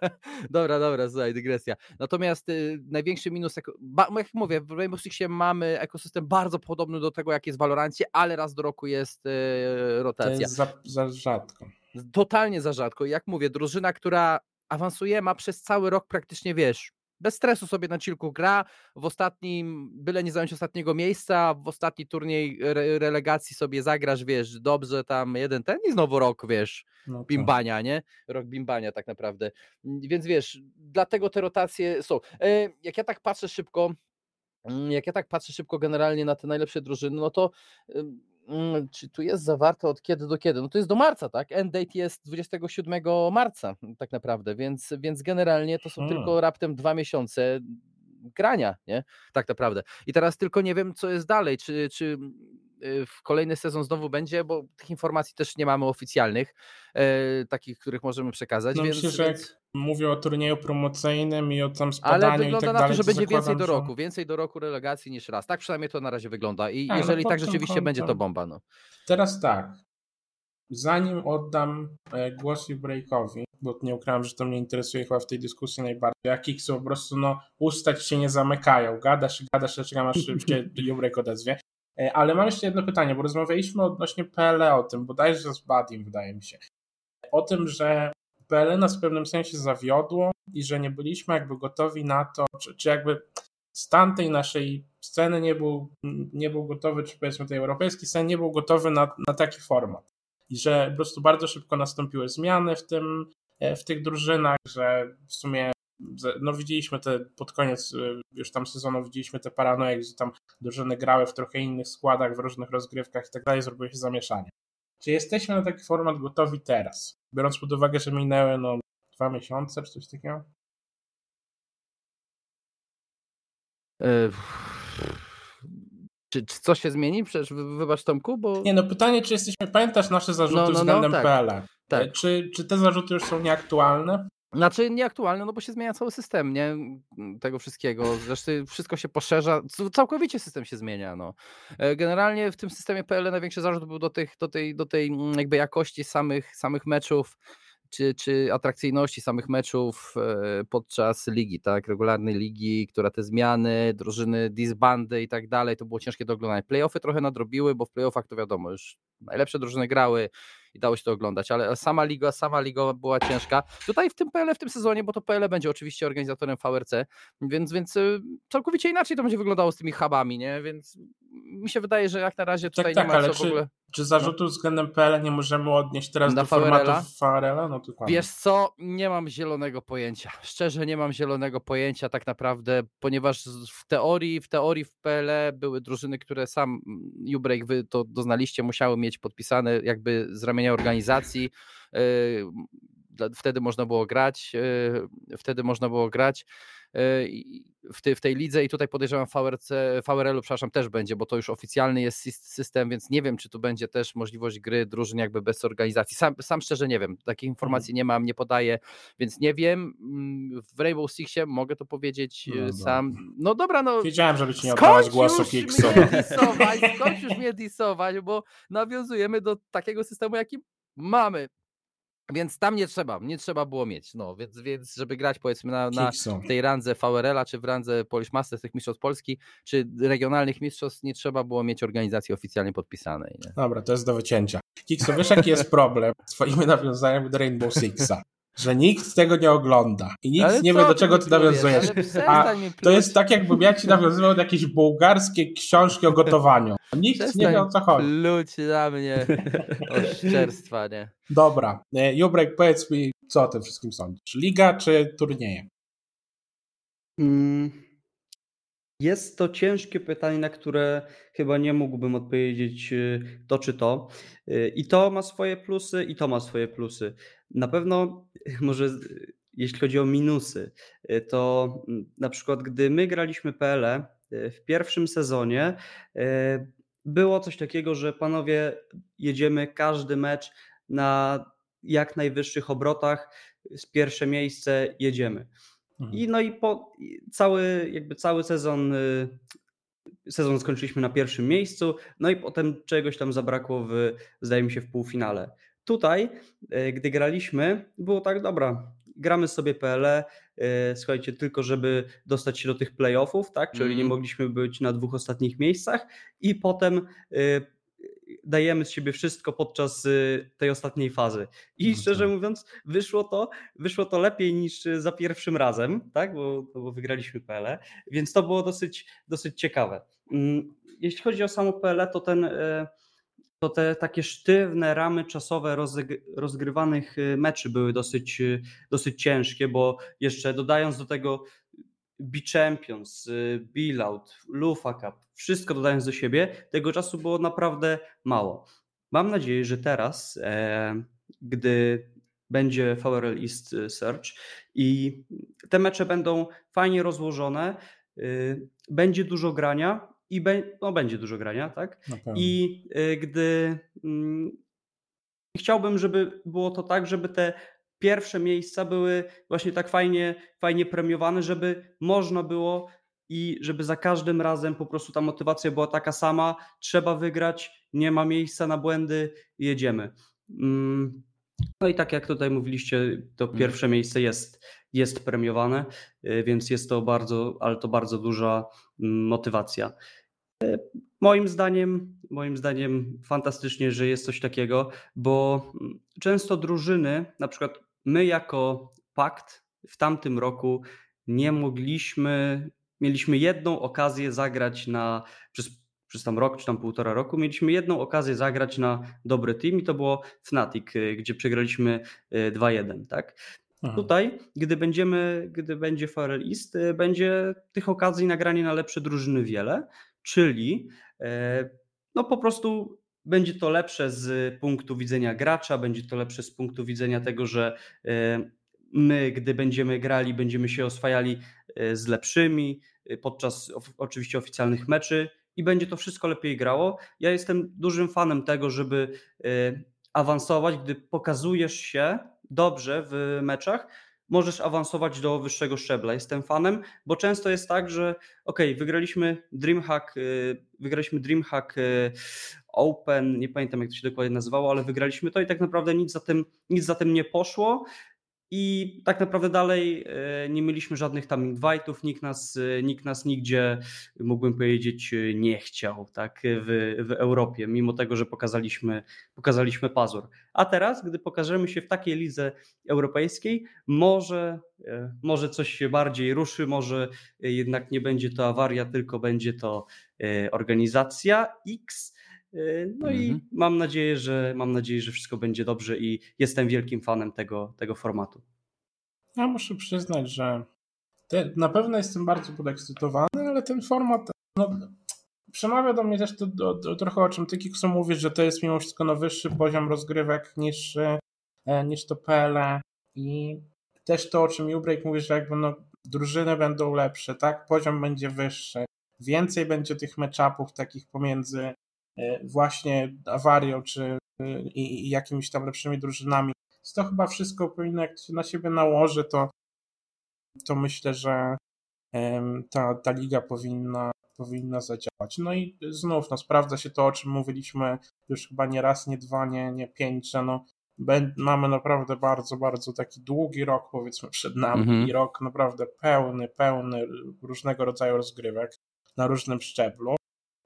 dobra, dobra, słuchaj, dygresja. Natomiast y, największy minus, jak, ba, jak mówię, w Rainbow Sixie mamy ekosystem bardzo podobny do tego, jak jest w Valorancie, ale raz do roku jest y, rotacja. To jest za, za rzadko. Totalnie za rzadko. Jak mówię, drużyna, która awansuje, ma przez cały rok praktycznie, wiesz, bez stresu sobie na cilku gra, w ostatnim, byle nie zająć ostatniego miejsca, w ostatni turniej re relegacji sobie zagrasz, wiesz, dobrze tam jeden ten i znowu rok, wiesz, no tak. bimbania, nie? Rok bimbania tak naprawdę. Więc wiesz, dlatego te rotacje są. E, jak ja tak patrzę szybko, mm, jak ja tak patrzę szybko generalnie na te najlepsze drużyny, no to czy tu jest zawarte od kiedy do kiedy? No to jest do marca, tak? End date jest 27 marca tak naprawdę, więc, więc generalnie to są hmm. tylko raptem dwa miesiące. grania, nie? Tak naprawdę. I teraz tylko nie wiem, co jest dalej, czy, czy Y, w kolejny sezon znowu będzie, bo tych informacji też nie mamy oficjalnych, e, takich, których możemy przekazać. No więc, myślę, że więc... mówię o turnieju promocyjnym i o tam spadaniu Ale wygląda i tak na dalej, to, że będzie więcej do że- roku, więcej do roku relegacji niż raz. Tak przynajmniej to na razie wygląda i Tak, no jeżeli pod tak rzeczywiście będzie, to bomba. No. Teraz tak. Zanim oddam e, głos Breakowi, bo nie ukrywam, że to mnie interesuje chyba w tej dyskusji najbardziej, a Kiksu po prostu no, ustać się nie zamykają. Gadasz i gadasz, ja czekam aż się Break odezwie. E, Ale mam jeszcze jedno pytanie, bo rozmawialiśmy odnośnie PLE o tym, bodajże z Badim wydaje mi się, o tym, że PLE nas w pewnym sensie zawiodło i że nie byliśmy jakby gotowi na to, czy, czy jakby stan tej naszej sceny nie był, nie był gotowy, czy powiedzmy tej europejskiej sceny nie był gotowy na, na taki format. I że po prostu bardzo szybko nastąpiły zmiany w, tym, e, w tych drużynach, że w sumie no widzieliśmy te pod koniec e, już tam sezonu widzieliśmy te paranoje, gdzie tam drużyny grały w trochę innych składach, w różnych rozgrywkach i tak dalej, zrobiło się zamieszanie. Czy jesteśmy na taki format gotowi teraz? Biorąc pod uwagę, że minęły no dwa miesiące, czy coś takiego? E, Czy, czy coś się zmieni? Przecież wy- wybacz Tomku, bo Nie no, pytanie, czy jesteśmy, pamiętasz nasze zarzuty No, no, no, względem tak. PL? tak. Czy, czy te zarzuty już są nieaktualne? Znaczy nieaktualne, no bo się zmienia cały system, nie? Tego wszystkiego. Zresztą wszystko się poszerza, całkowicie system się zmienia. No. E, Generalnie w tym systemie PL największy zarzut był do, tych, do, tej, do tej mm, jakby jakości samych, samych meczów, czy, czy atrakcyjności samych meczów e, podczas ligi, tak? Regularnej ligi, która te zmiany, drużyny, disbandy i tak dalej, to było ciężkie do oglądania. Playoffy trochę nadrobiły, bo w playoffach to wiadomo, już najlepsze drużyny grały, i dało się to oglądać, ale sama liga, sama liga była ciężka. Tutaj w tym PL w tym sezonie, bo to PL będzie oczywiście organizatorem VRC, więc, więc y, całkowicie inaczej to będzie wyglądało z tymi hubami, nie? Więc mi się wydaje, że jak na razie tutaj tak, nie ma ale co w czy- ogóle. Czy zarzutów względem PL nie możemy odnieść teraz do formatu? VRL-a? No. Wiesz co, nie mam zielonego pojęcia. Szczerze nie mam zielonego pojęcia tak naprawdę, ponieważ w teorii, w teorii w PLE były drużyny, które sam mm, Ubreak wy to doznaliście, musiały mieć podpisane jakby z ramienia organizacji. Yy, Wtedy można było grać, yy, wtedy można było grać w, tej- w tej lidze i tutaj podejrzewam VRC, VRL-u, przepraszam, też będzie, bo to już oficjalny jest sys- system, więc nie wiem, czy tu będzie też możliwość gry drużyn jakby bez organizacji. Sam, sam szczerze nie wiem, takich informacji nie mam, nie podaję, więc nie wiem. Mm, W Rainbow Sixie mogę to powiedzieć No dobra. sam. No dobra, no Wiedziałem, że być nie oddałaś głosu disować, skończ już mnie disować, bo nawiązujemy do takiego systemu, jaki mamy. Więc tam nie trzeba, nie trzeba było mieć. No, więc, więc żeby grać powiedzmy na, na tej randze VRL-a, czy w randze Polish Masters, tych mistrzostw Polski, czy regionalnych mistrzostw, nie trzeba było mieć organizacji oficjalnie podpisanej. Nie? Dobra, to jest do wycięcia. Kiksu, wiesz jaki jest problem z twoimi nawiązaniami do Rainbow Sixa? Że nikt tego nie ogląda i nikt Ale nie wie, do czego ty nawiązujesz. Mi To jest tak, jakbym ja ci nawiązywał do jakiejś bułgarskiej książki o gotowaniu. Nikt nie Przestań wie, o co chodzi. pluć na mnie oszczerstwa, nie? Dobra, e, Jubrek, powiedz mi, co o tym wszystkim sądzisz? Liga czy turnieje? Mm, Jest to ciężkie pytanie, na które chyba nie mógłbym odpowiedzieć y, to czy to. Y, I to ma swoje plusy, i to ma swoje plusy. Na pewno, może jeśli chodzi o minusy, y, to mm, na przykład gdy my graliśmy PLE y, w pierwszym sezonie, y, było coś takiego, że panowie jedziemy każdy mecz na jak najwyższych obrotach, z pierwsze miejsce jedziemy. Mhm. I no i po cały, jakby cały sezon, sezon skończyliśmy na pierwszym miejscu, no i potem czegoś tam zabrakło w, zdaje mi się, w półfinale. Tutaj, y, gdy graliśmy, było tak, dobra, gramy sobie PLE, y, słuchajcie, tylko żeby dostać się do tych playoffów, tak, czyli nie Mhm. mogliśmy być na dwóch ostatnich miejscach i potem y, dajemy z siebie wszystko podczas tej ostatniej fazy. I No szczerze tak. mówiąc, wyszło to, wyszło to lepiej niż za pierwszym razem, tak? Bo, bo wygraliśmy PLE, więc to było dosyć, dosyć ciekawe. Mm, Jeśli chodzi o samo PLE, to ten. To te takie sztywne ramy czasowe rozgrywanych y, meczy były dosyć, y, dosyć ciężkie, bo jeszcze dodając do tego y, Billout, Lufa Cup, wszystko dodając do siebie, tego czasu było naprawdę mało. Mam nadzieję, że teraz, e, gdy będzie VRL East Search i te mecze będą fajnie rozłożone, będzie dużo grania i be, no, będzie dużo grania, tak? I gdy mm, chciałbym, żeby było to tak, żeby te pierwsze miejsca były właśnie tak fajnie, fajnie premiowane, żeby można było i żeby za każdym razem po prostu ta motywacja była taka sama, trzeba wygrać, nie ma miejsca na błędy, jedziemy. Mm, no i tak jak tutaj mówiliście, to mhm. pierwsze miejsce jest, jest premiowane, y, więc jest to bardzo, ale to bardzo duża mm, motywacja. Moim zdaniem, moim zdaniem fantastycznie, że jest coś takiego, bo często drużyny, na przykład my jako pakt w tamtym roku nie mogliśmy, mieliśmy jedną okazję zagrać na, przez, przez tam rok czy tam półtora roku, mieliśmy jedną okazję zagrać na dobry team i to było Fnatic, gdzie przegraliśmy 2-1, y, tak? Aha. Tutaj, gdy będziemy, gdy będzie Farrell East, y, będzie tych okazji nagranie na lepsze drużyny wiele, czyli no po prostu będzie to lepsze z punktu widzenia gracza, będzie to lepsze z punktu widzenia tego, że e, my, gdy będziemy grali, będziemy się oswajali e, z lepszymi e, podczas oczywiście oficjalnych meczy i będzie to wszystko lepiej grało. Ja jestem dużym fanem tego, żeby awansować, gdy pokazujesz się dobrze w meczach, możesz awansować do wyższego szczebla. Jestem fanem, bo często jest tak, że ok, wygraliśmy Dreamhack, wygraliśmy Dreamhack Open, nie pamiętam jak to się dokładnie nazywało, ale wygraliśmy to i tak naprawdę nic za tym, nic za tym nie poszło. I tak naprawdę dalej e, nie mieliśmy żadnych tam invite'ów, nikt nas, e, nikt nas nigdzie, mógłbym powiedzieć, e, nie chciał tak, w, w Europie, mimo tego, że pokazaliśmy, pokazaliśmy pazur. A teraz, gdy pokażemy się w takiej lidze europejskiej, może, może coś się bardziej ruszy, może jednak nie będzie to awaria, tylko będzie to organizacja X no mhm. i mam nadzieję, że mam nadzieję, że wszystko będzie dobrze i jestem wielkim fanem tego, tego formatu. Ja muszę przyznać, że te, na pewno jestem bardzo podekscytowany, ale ten format no, przemawia do mnie też to, do, do, trochę o czym ty Kiksu mówisz, że to jest mimo wszystko na wyższy poziom rozgrywek niż, e, niż to PL i też to o czym Ubreak mówi, że jakby no, drużyny będą lepsze, tak? Poziom będzie wyższy, więcej będzie tych matchupów takich pomiędzy E, właśnie awarią czy e, i, i jakimiś tam lepszymi drużynami. Więc to chyba wszystko powinno, jak się na siebie nałoży, to, to myślę, że ta, ta liga powinna, powinna zadziałać. No i znów, no, sprawdza się to, o czym mówiliśmy już chyba nie raz, nie dwa, nie, nie pięć, że no, mamy naprawdę bardzo, bardzo taki długi rok, powiedzmy, przed nami mhm. i rok naprawdę pełny, pełny różnego rodzaju rozgrywek na różnym szczeblu.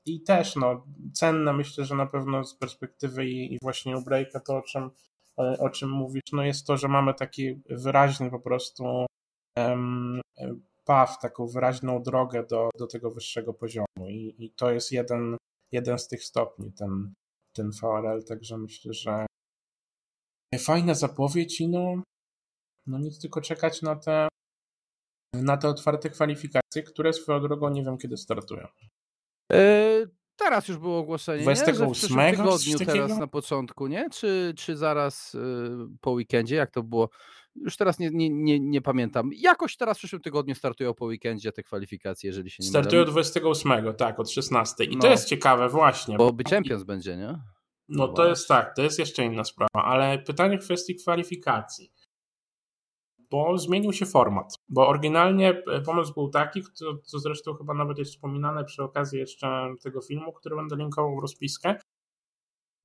I też no, cenne myślę, że na pewno z perspektywy i, i właśnie u Breaka to, o czym, o czym mówisz, no jest to, że mamy taki wyraźny po prostu um, taką wyraźną drogę do, do tego wyższego poziomu i, i to jest jeden, jeden z tych stopni, ten, ten VRL, także myślę, że fajna zapowiedź i no, no nic tylko czekać na te na te otwarte kwalifikacje, które swoją drogą nie wiem kiedy startują. Yy, teraz już było ogłoszenie, 28 nie? że w tygodniu teraz na początku, nie? Czy, czy zaraz yy, po weekendzie, jak to było? Już teraz nie, nie, nie, nie pamiętam. Jakoś teraz w przyszłym tygodniu startują po weekendzie te kwalifikacje, jeżeli się nie Startują mylę. 28, tak, od 16. I no, to jest ciekawe właśnie. Bo by Champions będzie, nie? No, no to jest tak, to jest jeszcze inna sprawa, ale pytanie w kwestii kwalifikacji bo zmienił się format. Bo oryginalnie e, pomysł był taki, co, co zresztą chyba nawet jest wspominane przy okazji jeszcze tego filmu, który będę linkował w rozpiskę,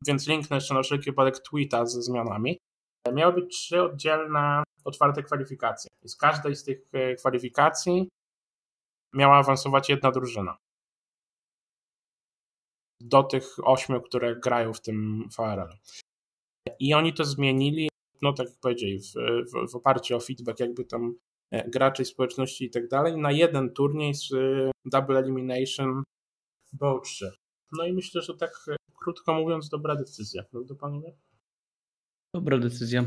więc linknę jeszcze na wszelki wypadek tweeta ze zmianami. Miały być trzy oddzielne, otwarte kwalifikacje. Z każdej z tych e, kwalifikacji miała awansować jedna drużyna. Do tych ośmiu, które grają w tym VRL. I oni to zmienili no tak jak powiedzieli, w, w, w oparciu o feedback jakby tam e, graczy, społeczności i tak dalej, na jeden turniej z e, Double Elimination BO 3. No i myślę, że tak e, krótko mówiąc, dobra decyzja, prawda panowie? Dobra decyzja.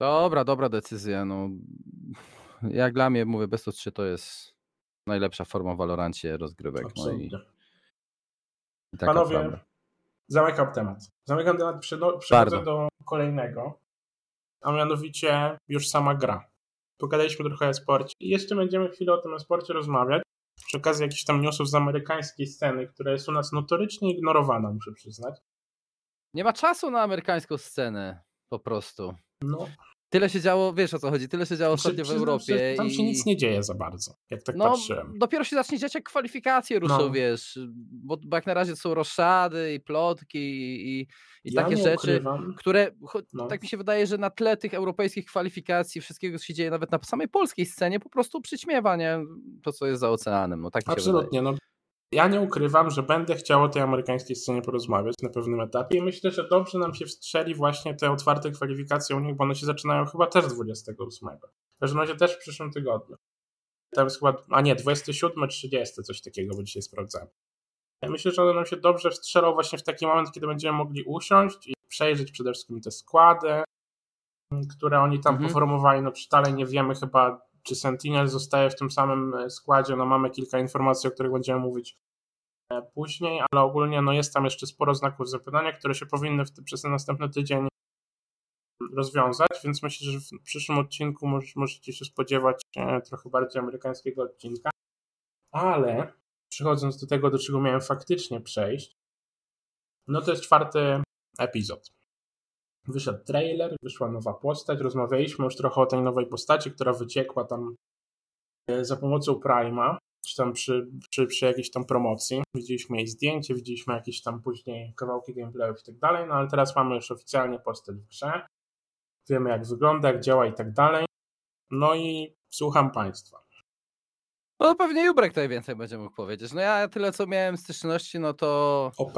Dobra, dobra decyzja. No, jak dla mnie, mówię, Best of 3 to jest najlepsza forma w Valorancie rozgrywek. No i, i Panowie, prawda. Zamykam temat. Zamykam temat, przechodzę do kolejnego, a mianowicie już sama gra. pogadaliśmy trochę o sporcie i jeszcze będziemy chwilę o tym sporcie rozmawiać. Przy okazji jakichś tam newsów z amerykańskiej sceny, która jest u nas notorycznie ignorowana, muszę przyznać. Nie ma czasu na amerykańską scenę, po prostu. No, Tyle się działo, wiesz o co chodzi, tyle się działo Znaczy, ostatnio w Europie. Tam i... się nic nie dzieje za bardzo, jak tak No, patrzyłem. dopiero się zacznie dziać, jak kwalifikacje ruszą, No. wiesz, bo, bo jak na razie są roszady i plotki i, i, ja takie rzeczy, ukrywam, które, No. tak mi się wydaje, że na tle tych europejskich kwalifikacji, wszystkiego, co się dzieje nawet na samej polskiej scenie, po prostu przyćmiewa, nie? To, co jest za oceanem, no tak. Absolutnie. No, ja nie ukrywam, że będę chciał o tej amerykańskiej scenie porozmawiać na pewnym etapie i myślę, że dobrze nam się wstrzeli właśnie te otwarte kwalifikacje u nich, bo one się zaczynają chyba też 28. W każdym razie też w przyszłym tygodniu. Tam jest chyba, a nie, 27, 30, coś takiego, bo dzisiaj sprawdzałem. Ja myślę, że one nam się dobrze wstrzelą właśnie w taki moment, kiedy będziemy mogli usiąść i przejrzeć przede wszystkim te składy, które oni tam Mhm. poformowali. No przy dalej nie wiemy chyba, czy Sentinel zostaje w tym samym e, składzie. No mamy kilka informacji, o których będziemy mówić e, później, ale ogólnie no jest tam jeszcze sporo znaków zapytania, które się powinny w, przez ten następny tydzień rozwiązać, więc myślę, że w przyszłym odcinku moż, możecie się spodziewać e, trochę bardziej amerykańskiego odcinka. Ale przechodząc do tego, do czego miałem faktycznie przejść, no to jest czwarty epizod. Wyszedł trailer, wyszła nowa postać, rozmawialiśmy już trochę o tej nowej postaci, która wyciekła tam e, za pomocą Prima, czy tam przy, przy, przy jakiejś tam promocji. Widzieliśmy jej zdjęcie, widzieliśmy jakieś tam później kawałki gameplayów i tak dalej, no ale teraz mamy już oficjalnie postać w grze. Wiemy jak wygląda, jak działa i tak dalej. No i słucham Państwa. No pewnie Jubrek tutaj więcej będzie mógł powiedzieć. No ja tyle, co miałem styczności, no to OP?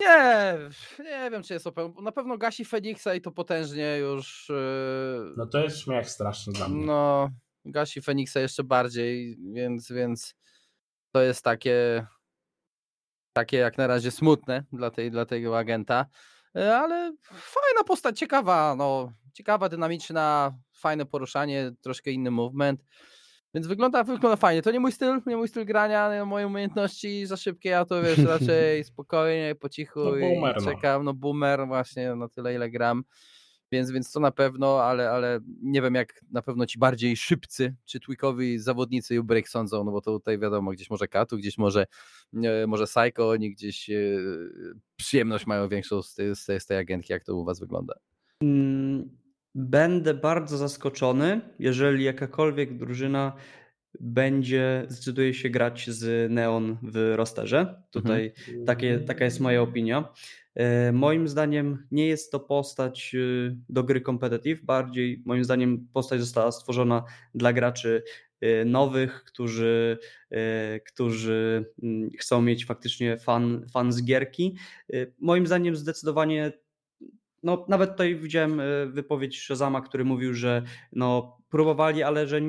Nie, nie wiem, czy jest open. Na pewno gasi Feniksa i to potężnie już... Yy... No to jest śmiech straszny dla mnie. No, gasi Feniksa jeszcze bardziej, więc, więc to jest takie takie jak na razie smutne dla, tej, dla tego agenta, E, ale fajna postać, ciekawa, no, ciekawa, dynamiczna, fajne poruszanie, troszkę inny movement, więc wygląda, wygląda fajnie. To nie mój styl, nie mój styl grania, nie moje umiejętności za szybkie, ja to wiesz, raczej spokojnie, po cichu No, boomer, i no. czekam, no boomer właśnie na tyle ile gram. Więc, więc to na pewno, ale, ale nie wiem jak na pewno ci bardziej szybcy, czy tweakowi zawodnicy Ubreak sądzą, no bo to tutaj wiadomo, gdzieś może Katu, gdzieś może, e, może Psycho, oni gdzieś e, przyjemność mają większą z tej, z tej, z tej agentki, jak to u was wygląda. Mm, Będę bardzo zaskoczony, jeżeli jakakolwiek drużyna będzie, zdecyduje się grać z Neon w rosterze. Tutaj takie, taka jest moja opinia. E, Moim zdaniem nie jest to postać y, do gry competitive, bardziej moim zdaniem postać została stworzona dla graczy y, nowych, którzy, którzy mm, chcą mieć faktycznie fan, fan z gierki. Moim zdaniem zdecydowanie no, nawet tutaj widziałem y, wypowiedź Shazama, który mówił, że no, próbowali, ale że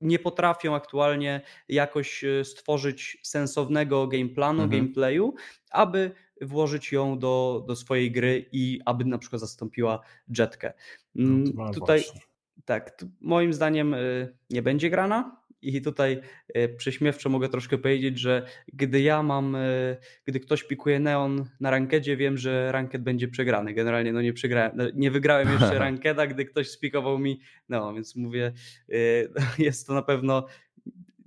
nie potrafią aktualnie jakoś y, stworzyć sensownego gameplanu, Mhm. gameplayu, aby włożyć ją do, do swojej gry i aby na przykład zastąpiła jetkę. No, tutaj właśnie. tak, moim zdaniem y, nie będzie grana. I tutaj y, prześmiewczo mogę troszkę powiedzieć, że gdy ja mam, y, gdy ktoś pikuje Neon na rankedzie, wiem, że ranked będzie przegrany. Generalnie no nie przegrałem, no, nie wygrałem jeszcze rankeda, gdy ktoś spikował mi Neon, więc mówię, y, jest to na pewno,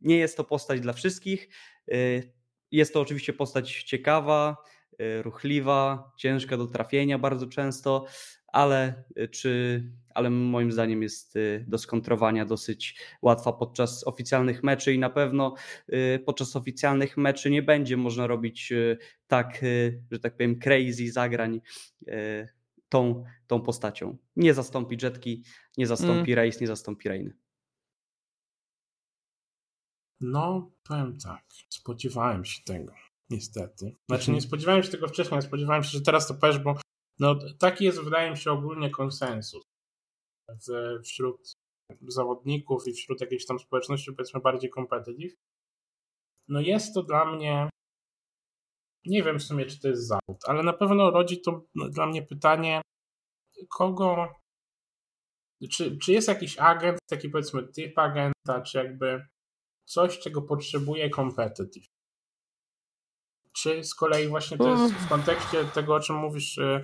nie jest to postać dla wszystkich. Jest to oczywiście postać ciekawa, ruchliwa, ciężka do trafienia bardzo często, ale czy, ale moim zdaniem jest y, do skontrowania dosyć łatwa podczas oficjalnych meczy i na pewno y, podczas oficjalnych meczy nie będzie można robić y, tak, że tak powiem, crazy zagrań tą, tą postacią. Nie zastąpi Jetki, nie zastąpi Race, nie zastąpi Rainy. No, powiem tak. Spodziewałem się tego, niestety. Znaczy, Mhm. nie spodziewałem się tego wcześniej, ale spodziewałem się, że teraz to powiesz, bo no, taki jest, wydaje mi się, ogólnie konsensus w, wśród zawodników i wśród jakiejś tam społeczności, powiedzmy, bardziej competitive. No jest to dla mnie, nie wiem w sumie, czy to jest zawód, ale na pewno rodzi to dla mnie pytanie, kogo, czy, czy jest jakiś agent, taki powiedzmy typ agenta, czy jakby coś, czego potrzebuje competitive. Czy z kolei właśnie to jest w kontekście tego, o czym mówisz e,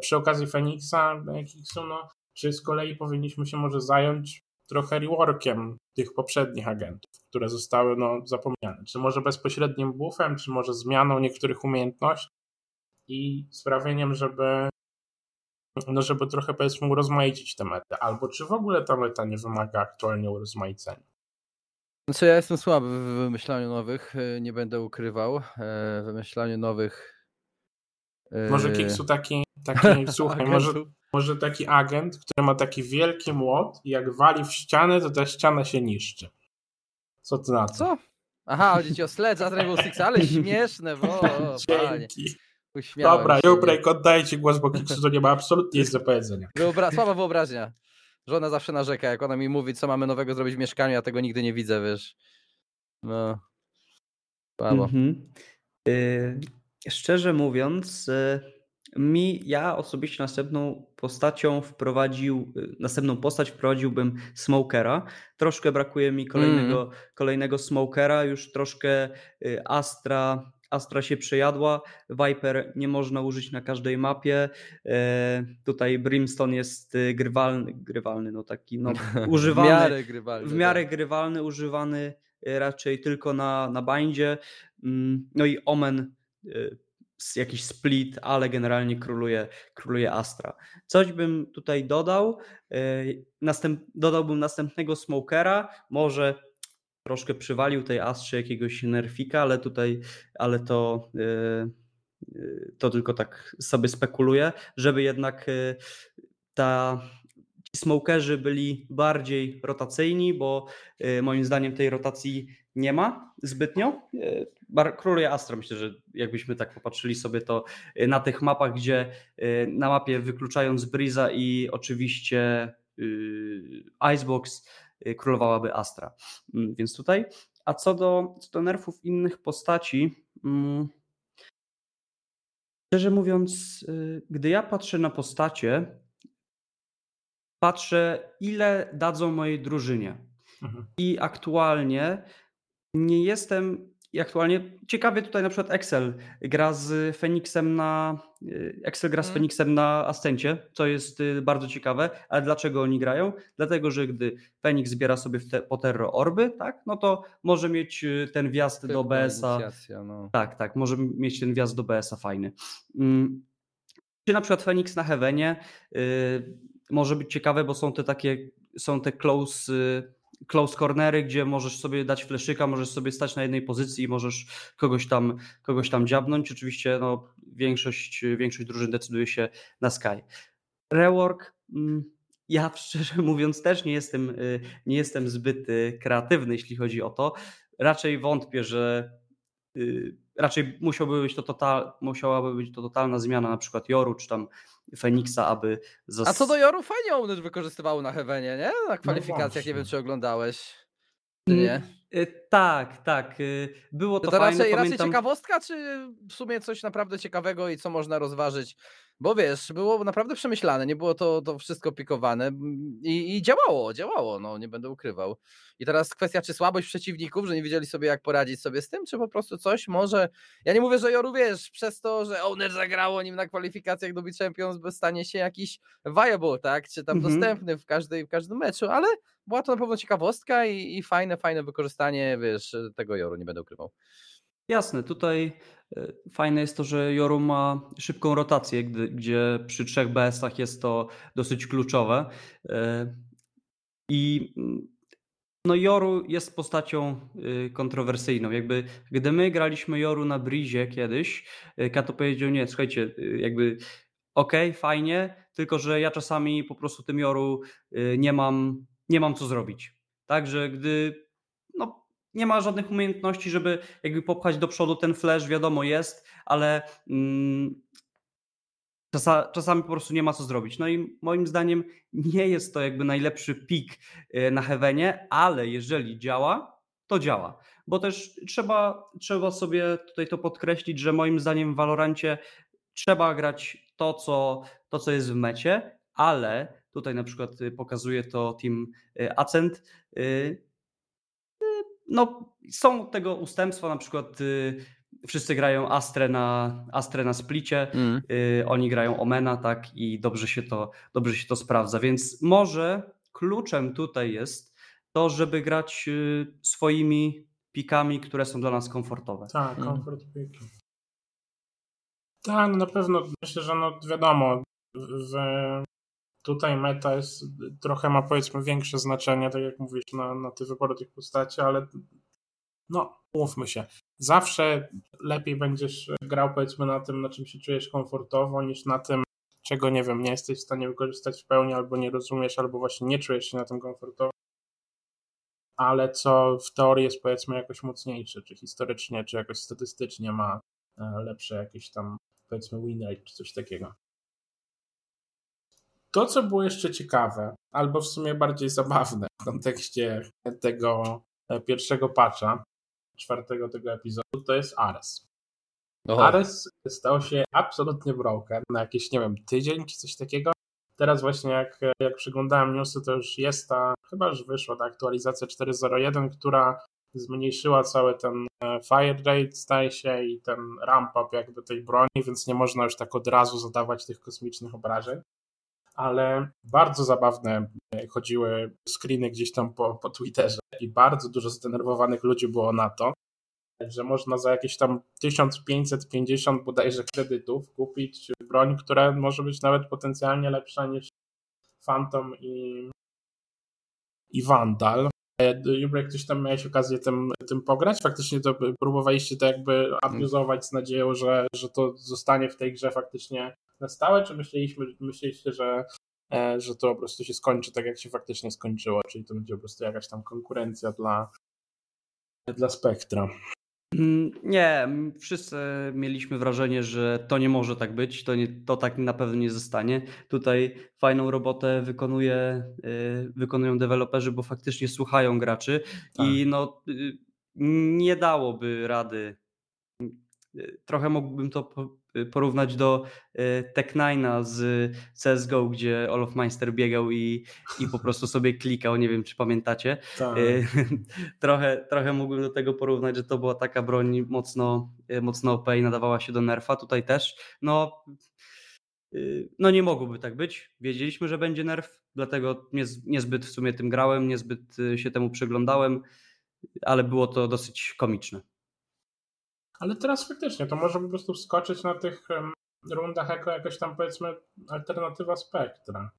przy okazji Feniksa, Kiksu, no, czy z kolei powinniśmy się może zająć trochę reworkiem tych poprzednich agentów, które zostały no, zapomniane. Czy może bezpośrednim buffem, czy może zmianą niektórych umiejętności i sprawieniem, żeby no żeby trochę powiedzmy urozmaicić tę metę, albo czy w ogóle ta meta nie wymaga aktualnie urozmaicenia. Znaczy ja jestem słaby w wymyślaniu nowych, e, nie będę ukrywał. E, wymyślaniu nowych. Może Kiksu taki, taki słuchaj, może, może taki agent, który ma taki wielki młot i jak wali w ścianę, to ta ściana się niszczy. Co ty na to? Co? Aha, chodzi ci o Sledge, a Rainbow Six, ale śmieszne, bo. Dzięki. Dobra, Jubrek, oddaję ci głos, bo to nie ma absolutnie nic do powiedzenia. Wyobra słaba wyobraźnia. Żona zawsze narzeka, jak ona mi mówi, co mamy nowego zrobić w mieszkaniu, ja tego nigdy nie widzę, wiesz. No. Słabo. Mhm. Y szczerze mówiąc, y mi, ja osobiście następną postacią wprowadził, y, następną postać wprowadziłbym Smokera. Troszkę brakuje mi kolejnego, mm. kolejnego Smokera, już troszkę y, Astra, Astra się przejadła, Viper nie można użyć na każdej mapie. E, tutaj Brimstone jest y, grywalny, grywalny no taki no, używany. w miarę grywalny. W miarę tak. grywalny, używany raczej tylko na, na bindzie. Mm, no i Omen jakiś split, ale generalnie króluje, króluje Astra. Coś bym tutaj dodał. E, następ, dodałbym następnego Smokera, może troszkę przywalił tej Astrze jakiegoś nerfika, ale tutaj, ale to e, e, to tylko tak sobie spekuluję, żeby jednak ta ci smokerzy byli bardziej rotacyjni, bo moim zdaniem tej rotacji nie ma zbytnio. Króluje Astra, myślę, że jakbyśmy tak popatrzyli sobie to e, na tych mapach, gdzie e, na mapie wykluczając Briza i oczywiście Icebox królowałaby Astra. Mm, więc tutaj. A co do, co do nerfów innych postaci, mm, szczerze mówiąc, gdy ja patrzę na postacie, patrzę ile dadzą mojej drużynie. Mhm. I aktualnie nie jestem aktualnie ciekawy tutaj na przykład Excel gra z Feniksem na y, Excel gra z mm. Feniksem na Ascencie, co jest y, bardzo ciekawe, ale dlaczego oni grają? Dlatego, że gdy Feniks zbiera sobie te, po Terro Orby, tak, no to może mieć y, ten wjazd do BS-a. No. Tak, tak, może mieć ten wjazd do BS-a fajny. Mm. Czy na przykład Feniks na Heavenie może być ciekawe, bo są te takie, są te close close cornery, gdzie możesz sobie dać fleszyka, możesz sobie stać na jednej pozycji i możesz kogoś tam, kogoś tam dziabnąć. Oczywiście no, większość, większość drużyn decyduje się na Sky. Rework, mm, ja szczerze mówiąc też nie jestem, y, nie jestem zbyt y, kreatywny, jeśli chodzi o to. Raczej wątpię, że y, raczej musiałby być to total, musiałaby być to totalna zmiana na przykład Joru, czy tam Feniksa, aby... Zas... A co do Joru, fajnie Owned wykorzystywało na Hevenie, nie? Na no kwalifikacjach, no nie wiem czy oglądałeś. Czy nie? Mm, y, tak, tak. Y, było to, to fajne. Raczej, pamiętam... raczej ciekawostka, czy w sumie coś naprawdę ciekawego i co można rozważyć bo wiesz, było naprawdę przemyślane, nie było to, to wszystko pikowane i, i działało, działało, no nie będę ukrywał. I teraz kwestia, czy słabość przeciwników, że nie wiedzieli sobie, jak poradzić sobie z tym, czy po prostu coś może. Ja nie mówię, że Joru wiesz, przez to, że Owner zagrało nim na kwalifikacjach do Champions, by stanie się jakiś viable, tak? Czy tam mhm. dostępny w, każdej, w każdym meczu, ale była to na pewno ciekawostka i, i fajne, fajne wykorzystanie, wiesz, tego Joru, nie będę ukrywał. Jasne, tutaj fajne jest to, że Joru ma szybką rotację, gdzie przy trzech BS-ach jest to dosyć kluczowe. E, I mm, no Joru jest postacią y, kontrowersyjną. Jakby gdy my graliśmy Joru na Brizie kiedyś, y, Kato powiedział, nie, słuchajcie, y, jakby okej, okay, fajnie, tylko że ja czasami po prostu tym Joru nie mam, nie mam co zrobić. Także gdy nie ma żadnych umiejętności, żeby jakby popchać do przodu ten flash, wiadomo jest, ale mm, czasa, czasami po prostu nie ma co zrobić. No i moim zdaniem nie jest to jakby najlepszy pik e, na Heavenie, ale jeżeli działa, to działa. Bo też trzeba, trzeba sobie tutaj to podkreślić, że moim zdaniem w Valorancie trzeba grać to co, to, co jest w mecie, ale tutaj na przykład pokazuje to Team e, Accent, e, no, są tego ustępstwa, na przykład y, wszyscy grają Astrę na, Astrę na splicie, mm. y, oni grają Omena, tak, i dobrze się, to, dobrze się to sprawdza, więc może kluczem tutaj jest to, żeby grać y, swoimi pikami, które są dla nas komfortowe. Tak, komfort mm. piki. Tak, no na pewno myślę, że no wiadomo, w, tutaj meta jest, trochę ma powiedzmy większe znaczenie, tak jak mówisz, na, na te wybory tych postaci, ale no, mówmy się, zawsze lepiej będziesz grał powiedzmy na tym, na czym się czujesz komfortowo, niż na tym, czego nie wiem, nie jesteś w stanie wykorzystać w pełni, albo nie rozumiesz, albo właśnie nie czujesz się na tym komfortowo, ale co w teorii jest powiedzmy jakoś mocniejsze, czy historycznie, czy jakoś statystycznie ma e, lepsze jakieś tam powiedzmy win rate, czy coś takiego. To, co było jeszcze ciekawe, albo w sumie bardziej zabawne w kontekście tego e, pierwszego patcha, czwartego tego epizodu, to jest Ares. Oho. Ares stał się absolutnie broken na jakieś, nie wiem, tydzień czy coś takiego. Teraz właśnie jak, jak przyglądałem newsy, to już jest ta, chyba już wyszła ta aktualizacja 4.0.1, która zmniejszyła cały ten e, fire rate, staje się, i ten ramp up jakby tej broni, więc nie można już tak od razu zadawać tych kosmicznych obrażeń. Ale bardzo zabawne e, chodziły screeny gdzieś tam po, po Twitterze i bardzo dużo zdenerwowanych ludzi było na to, że można za jakieś tam 1550 bodajże kredytów kupić broń, która może być nawet potencjalnie lepsza niż Phantom i, i Vandal. Jubrek, ktoś tam miałeś okazję tym, tym pograć? Faktycznie to próbowaliście to jakby abuzować z nadzieją, że, że to zostanie w tej grze faktycznie na stałe, czy myśleliśmy, myśleliście, że, e, że to po prostu się skończy tak, jak się faktycznie skończyło, czyli to będzie po prostu jakaś tam konkurencja dla, dla Spektra? Mm, nie, wszyscy mieliśmy wrażenie, że to nie może tak być, to, nie, to tak na pewno nie zostanie. Tutaj fajną robotę wykonuje, y, wykonują deweloperzy, bo faktycznie słuchają graczy tak. i no, y, nie dałoby rady. Y, trochę mógłbym to porównać do y, Tech 9 z CSGO, gdzie Olof Meister biegał i, i po prostu sobie klikał, nie wiem czy pamiętacie. Tak. Y, trochę, trochę mógłbym do tego porównać, że to była taka broń mocno, mocno OP i nadawała się do nerfa. Tutaj też, no, no nie mogłoby tak być. Wiedzieliśmy, że będzie nerf, dlatego nie, niezbyt w sumie tym grałem, niezbyt się temu przyglądałem, ale było to dosyć komiczne. Ale teraz faktycznie to może po prostu wskoczyć na tych rundach jako jakaś tam powiedzmy alternatywa spektra.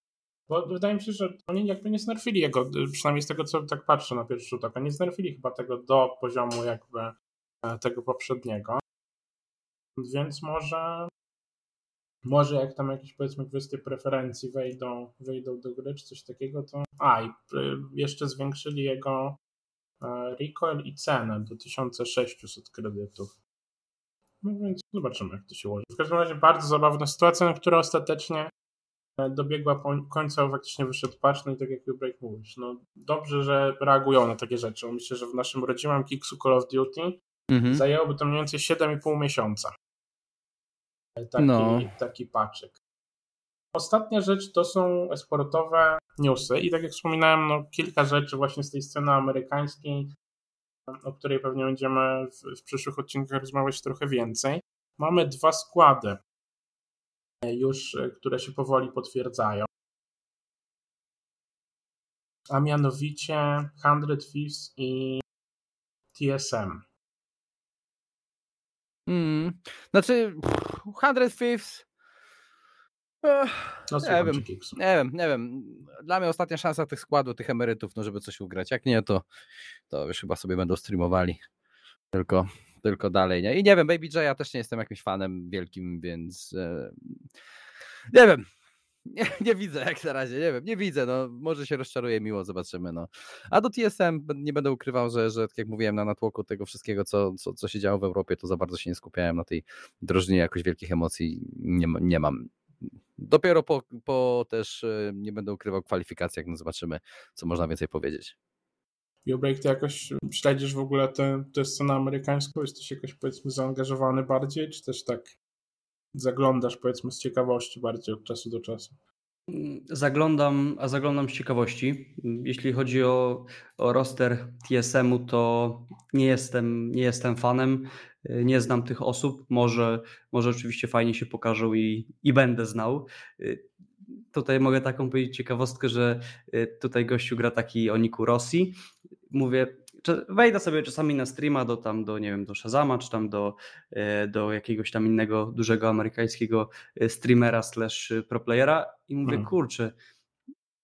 Bo wydaje mi się, że oni jakby nie znerfili jego, przynajmniej z tego co tak patrzę na pierwszy rzut oka, nie znerfili chyba tego do poziomu jakby e, tego poprzedniego. Więc może może jak tam jakieś powiedzmy kwestie preferencji wejdą, wejdą do gry czy coś takiego, to a i e, jeszcze zwiększyli jego e, recoil i cenę do 1600 kredytów. No więc zobaczymy, jak to się ułoży. W każdym razie bardzo zabawna sytuacja, która ostatecznie e, dobiegła końca, faktycznie wyszedł patch, no i tak jak Break mówisz, no dobrze, że reagują na takie rzeczy. Myślę, że w naszym rodzimym Kiksu Call of Duty mhm. zajęłoby to mniej więcej 7,5 miesiąca. E, taki, no. taki paczek. Ostatnia rzecz to są sportowe newsy i tak jak wspominałem, no kilka rzeczy właśnie z tej sceny amerykańskiej o której pewnie będziemy w, w przyszłych odcinkach rozmawiać trochę więcej. Mamy dwa składy już, które się powoli potwierdzają. A mianowicie 100 Thieves i TSM. Hmm. Znaczy, 100 Thieves no, nie, wiem, nie wiem, nie wiem. Dla mnie ostatnia szansa tych składów, tych emerytów, no żeby coś ugrać. Jak nie, to, to już chyba sobie będą streamowali. Tylko, tylko dalej. Nie? I nie wiem, Baby J ja też nie jestem jakimś fanem wielkim, więc e, nie wiem. Nie, nie, widzę jak na razie, nie wiem, nie widzę, no może się rozczaruje miło, zobaczymy, no. A do TSM nie będę ukrywał, że, że tak jak mówiłem na natłoku tego wszystkiego, co, co, co się działo w Europie, to za bardzo się nie skupiałem na tej drożynie, jakoś wielkich emocji nie, nie mam. Dopiero po, po też, e, nie będę ukrywał, kwalifikacjach, no zobaczymy, co można więcej powiedzieć. Break, ty jakoś śledzisz w ogóle tę, tę scenę amerykańską? Jesteś jakoś powiedzmy zaangażowany bardziej, czy też tak zaglądasz powiedzmy z ciekawości bardziej od czasu do czasu? Zaglądam, a zaglądam z ciekawości. Jeśli chodzi o, o roster TSM-u, to nie jestem, nie jestem fanem. Nie znam tych osób. Może, może oczywiście fajnie się pokażą i, i będę znał. tutaj mogę taką powiedzieć ciekawostkę, że tutaj gościu gra taki Oniku Rossi. Mówię, wejdę sobie czasami na streama do tam, do nie wiem, do Shazama, czy tam do, do jakiegoś tam innego dużego amerykańskiego streamera slash proplayera i mówię, hmm. kurczę,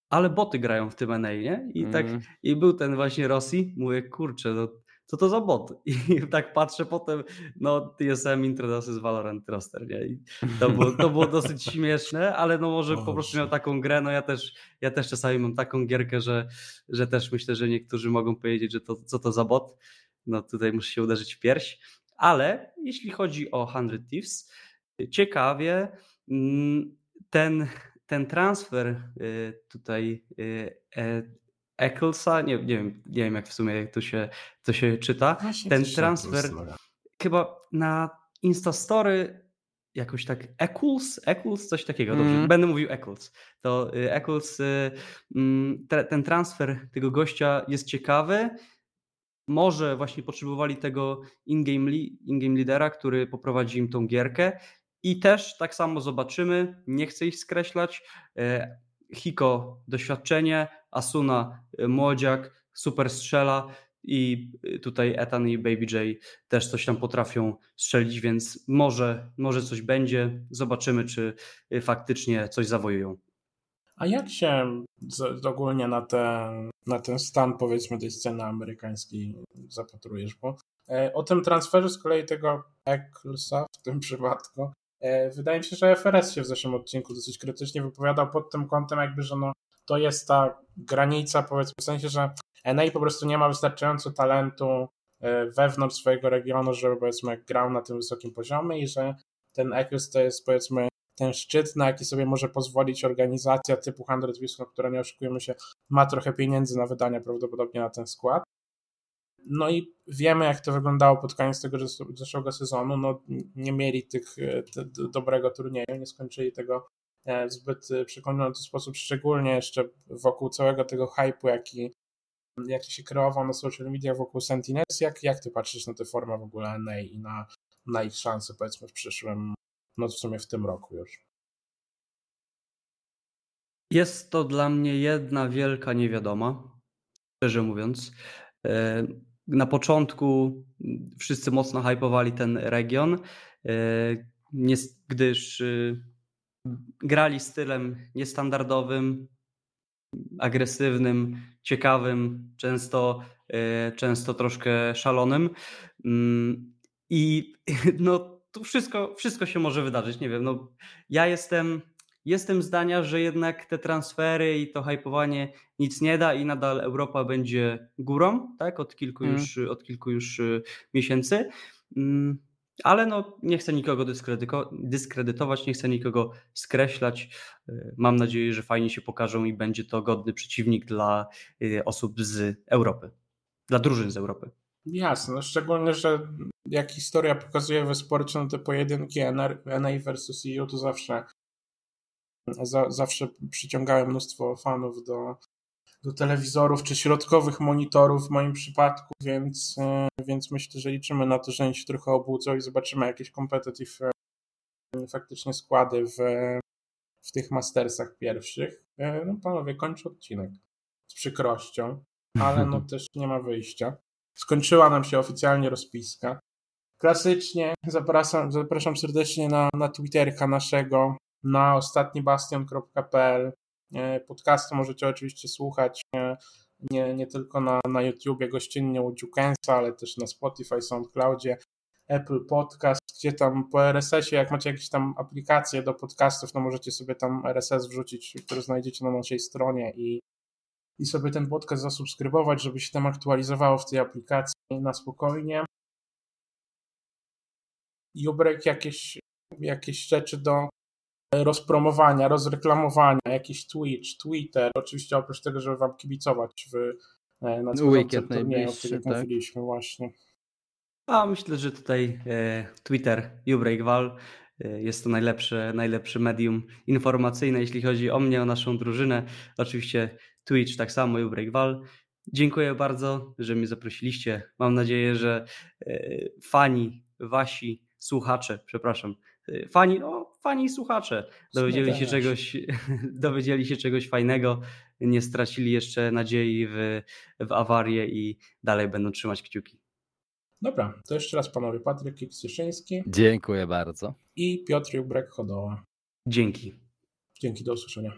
ale boty grają w tym NA, nie? I tak, mm. i był ten właśnie Rosji, mówię, kurczę, no co to za bot? I tak patrzę potem, no TSM Introduces Valorant Roster, nie? I to było, to było dosyć śmieszne, ale no może po prostu miał taką grę, no ja też, ja też czasami mam taką gierkę, że, że też myślę, że niektórzy mogą powiedzieć, że to, co to za bot, no tutaj muszę się uderzyć w pierś, ale jeśli chodzi o 100 Thieves, ciekawie mm, ten, ten transfer y, tutaj y, e, Ecclesa, nie, nie, wiem, nie wiem jak w sumie to się, to się czyta, Właśnie ten transfer chyba na Instastory jakoś tak Eccles, Eccles, coś takiego, mm. dobrze, będę mówił Eccles. To y, Eccles, mm, ten transfer tego gościa jest ciekawy, może właśnie potrzebowali tego in-game, in-game lidera, który poprowadzi im tą gierkę. I też tak samo zobaczymy, nie chcę ich skreślać, e, Hiko doświadczenie, Asuna y, młodziak, super strzela i y, tutaj Ethan i Baby J też coś tam potrafią strzelić, więc może, może coś będzie. Zobaczymy, czy y, faktycznie coś zawojują. A jak się ogólnie na ten, na ten stan, powiedzmy, tej sceny amerykańskiej zapatrujesz? Bo e, o tym transferze z kolei tego Ecclesa w tym przypadku wydaje mi się, że FRS się w zeszłym odcinku dosyć krytycznie wypowiadał pod tym kątem, jakby, że no, to jest ta granica, powiedzmy, w sensie, że NA po prostu nie ma wystarczająco talentu e, wewnątrz swojego regionu, żeby powiedzmy grał na tym wysokim poziomie i że ten Echoes to jest powiedzmy ten szczyt, na jaki sobie może pozwolić organizacja typu 100 Wisconsin, która nie oszukujemy się, ma trochę pieniędzy na wydanie prawdopodobnie na ten skład. No i wiemy, jak to wyglądało pod koniec tego zeszłego sezonu. No, nie mieli tych e, te, dobrego turnieju, nie skończyli tego e, w zbyt przekonujący sposób, szczególnie jeszcze wokół całego tego hype'u, jaki, jaki się kreował na social media wokół Sentinels. Jak, jak ty patrzysz na tę formę w ogóle NA i na, na ich szanse, powiedzmy, w przyszłym, no w sumie w tym roku już? Jest to dla mnie jedna wielka niewiadoma, szczerze mówiąc. E, na początku wszyscy mocno hypowali ten region, e, gdyż y, grali stylem niestandardowym, agresywnym, ciekawym, często, e, często troszkę szalonym. Mm, I no, tu wszystko, wszystko się może wydarzyć. Nie wiem, no, ja jestem Jestem zdania, że jednak te transfery i to hypowanie nic nie da i nadal Europa będzie górą, tak? Od kilku hmm. już, od kilku już y, miesięcy. Mm, ale no, nie chcę nikogo dyskredytować, nie chcę nikogo skreślać. Y, mam nadzieję, że fajnie się pokażą i będzie to godny przeciwnik dla y, osób z Europy, dla drużyn z Europy. Jasne, no szczególnie, że jak historia pokazuje we sporcie, no te pojedynki NA versus EU to zawsze za, zawsze przyciągałem mnóstwo fanów do, do telewizorów czy środkowych monitorów w moim przypadku, więc, e, więc myślę, że liczymy na to, że oni się trochę obudzą i zobaczymy jakieś competitive e, faktycznie składy w, w tych mastersach pierwszych. E, no panowie, kończę odcinek z przykrością, ale no też nie ma wyjścia. Skończyła nam się oficjalnie rozpiska. Klasycznie zapraszam, zapraszam serdecznie na, na Twitterka naszego na ostatnibastion.pl. E, podcastu możecie oczywiście słuchać e, nie, nie tylko na, na YouTubie gościnnie u Dziukensa, ale też na Spotify, SoundCloudzie, Apple Podcast, gdzie tam po RSS-ie, jak macie jakieś tam aplikacje do podcastów, to możecie sobie tam RSS wrzucić, który znajdziecie na naszej stronie i, i sobie ten podcast zasubskrybować, żeby się tam aktualizowało w tej aplikacji na spokojnie. Jubrek, jakieś, jakieś rzeczy do, rozpromowania, rozreklamowania, jakiś Twitch, Twitter, oczywiście oprócz tego, żeby wam kibicować w e, nadchodzącym turnieju, tak jak tak? mówiliśmy właśnie. A myślę, że tutaj e, Twitter, Ubreakwal e, jest to najlepsze, najlepsze medium informacyjne, jeśli chodzi o mnie, o naszą drużynę. Oczywiście Twitch tak samo, Ubreakwal. Dziękuję bardzo, że mnie zaprosiliście. Mam nadzieję, że fani wasi słuchacze, przepraszam, y, fani, no, fani i słuchacze dowiedzieli się, czegoś, dowiedzieli się czegoś fajnego, nie stracili jeszcze nadziei w, w awarię i dalej będą trzymać kciuki. Dobra, to jeszcze raz panowie Patryk Kiksyszyński. Dziękuję bardzo. I Piotr Jubrek-Chodoła. Dzięki. Dzięki, do usłyszenia.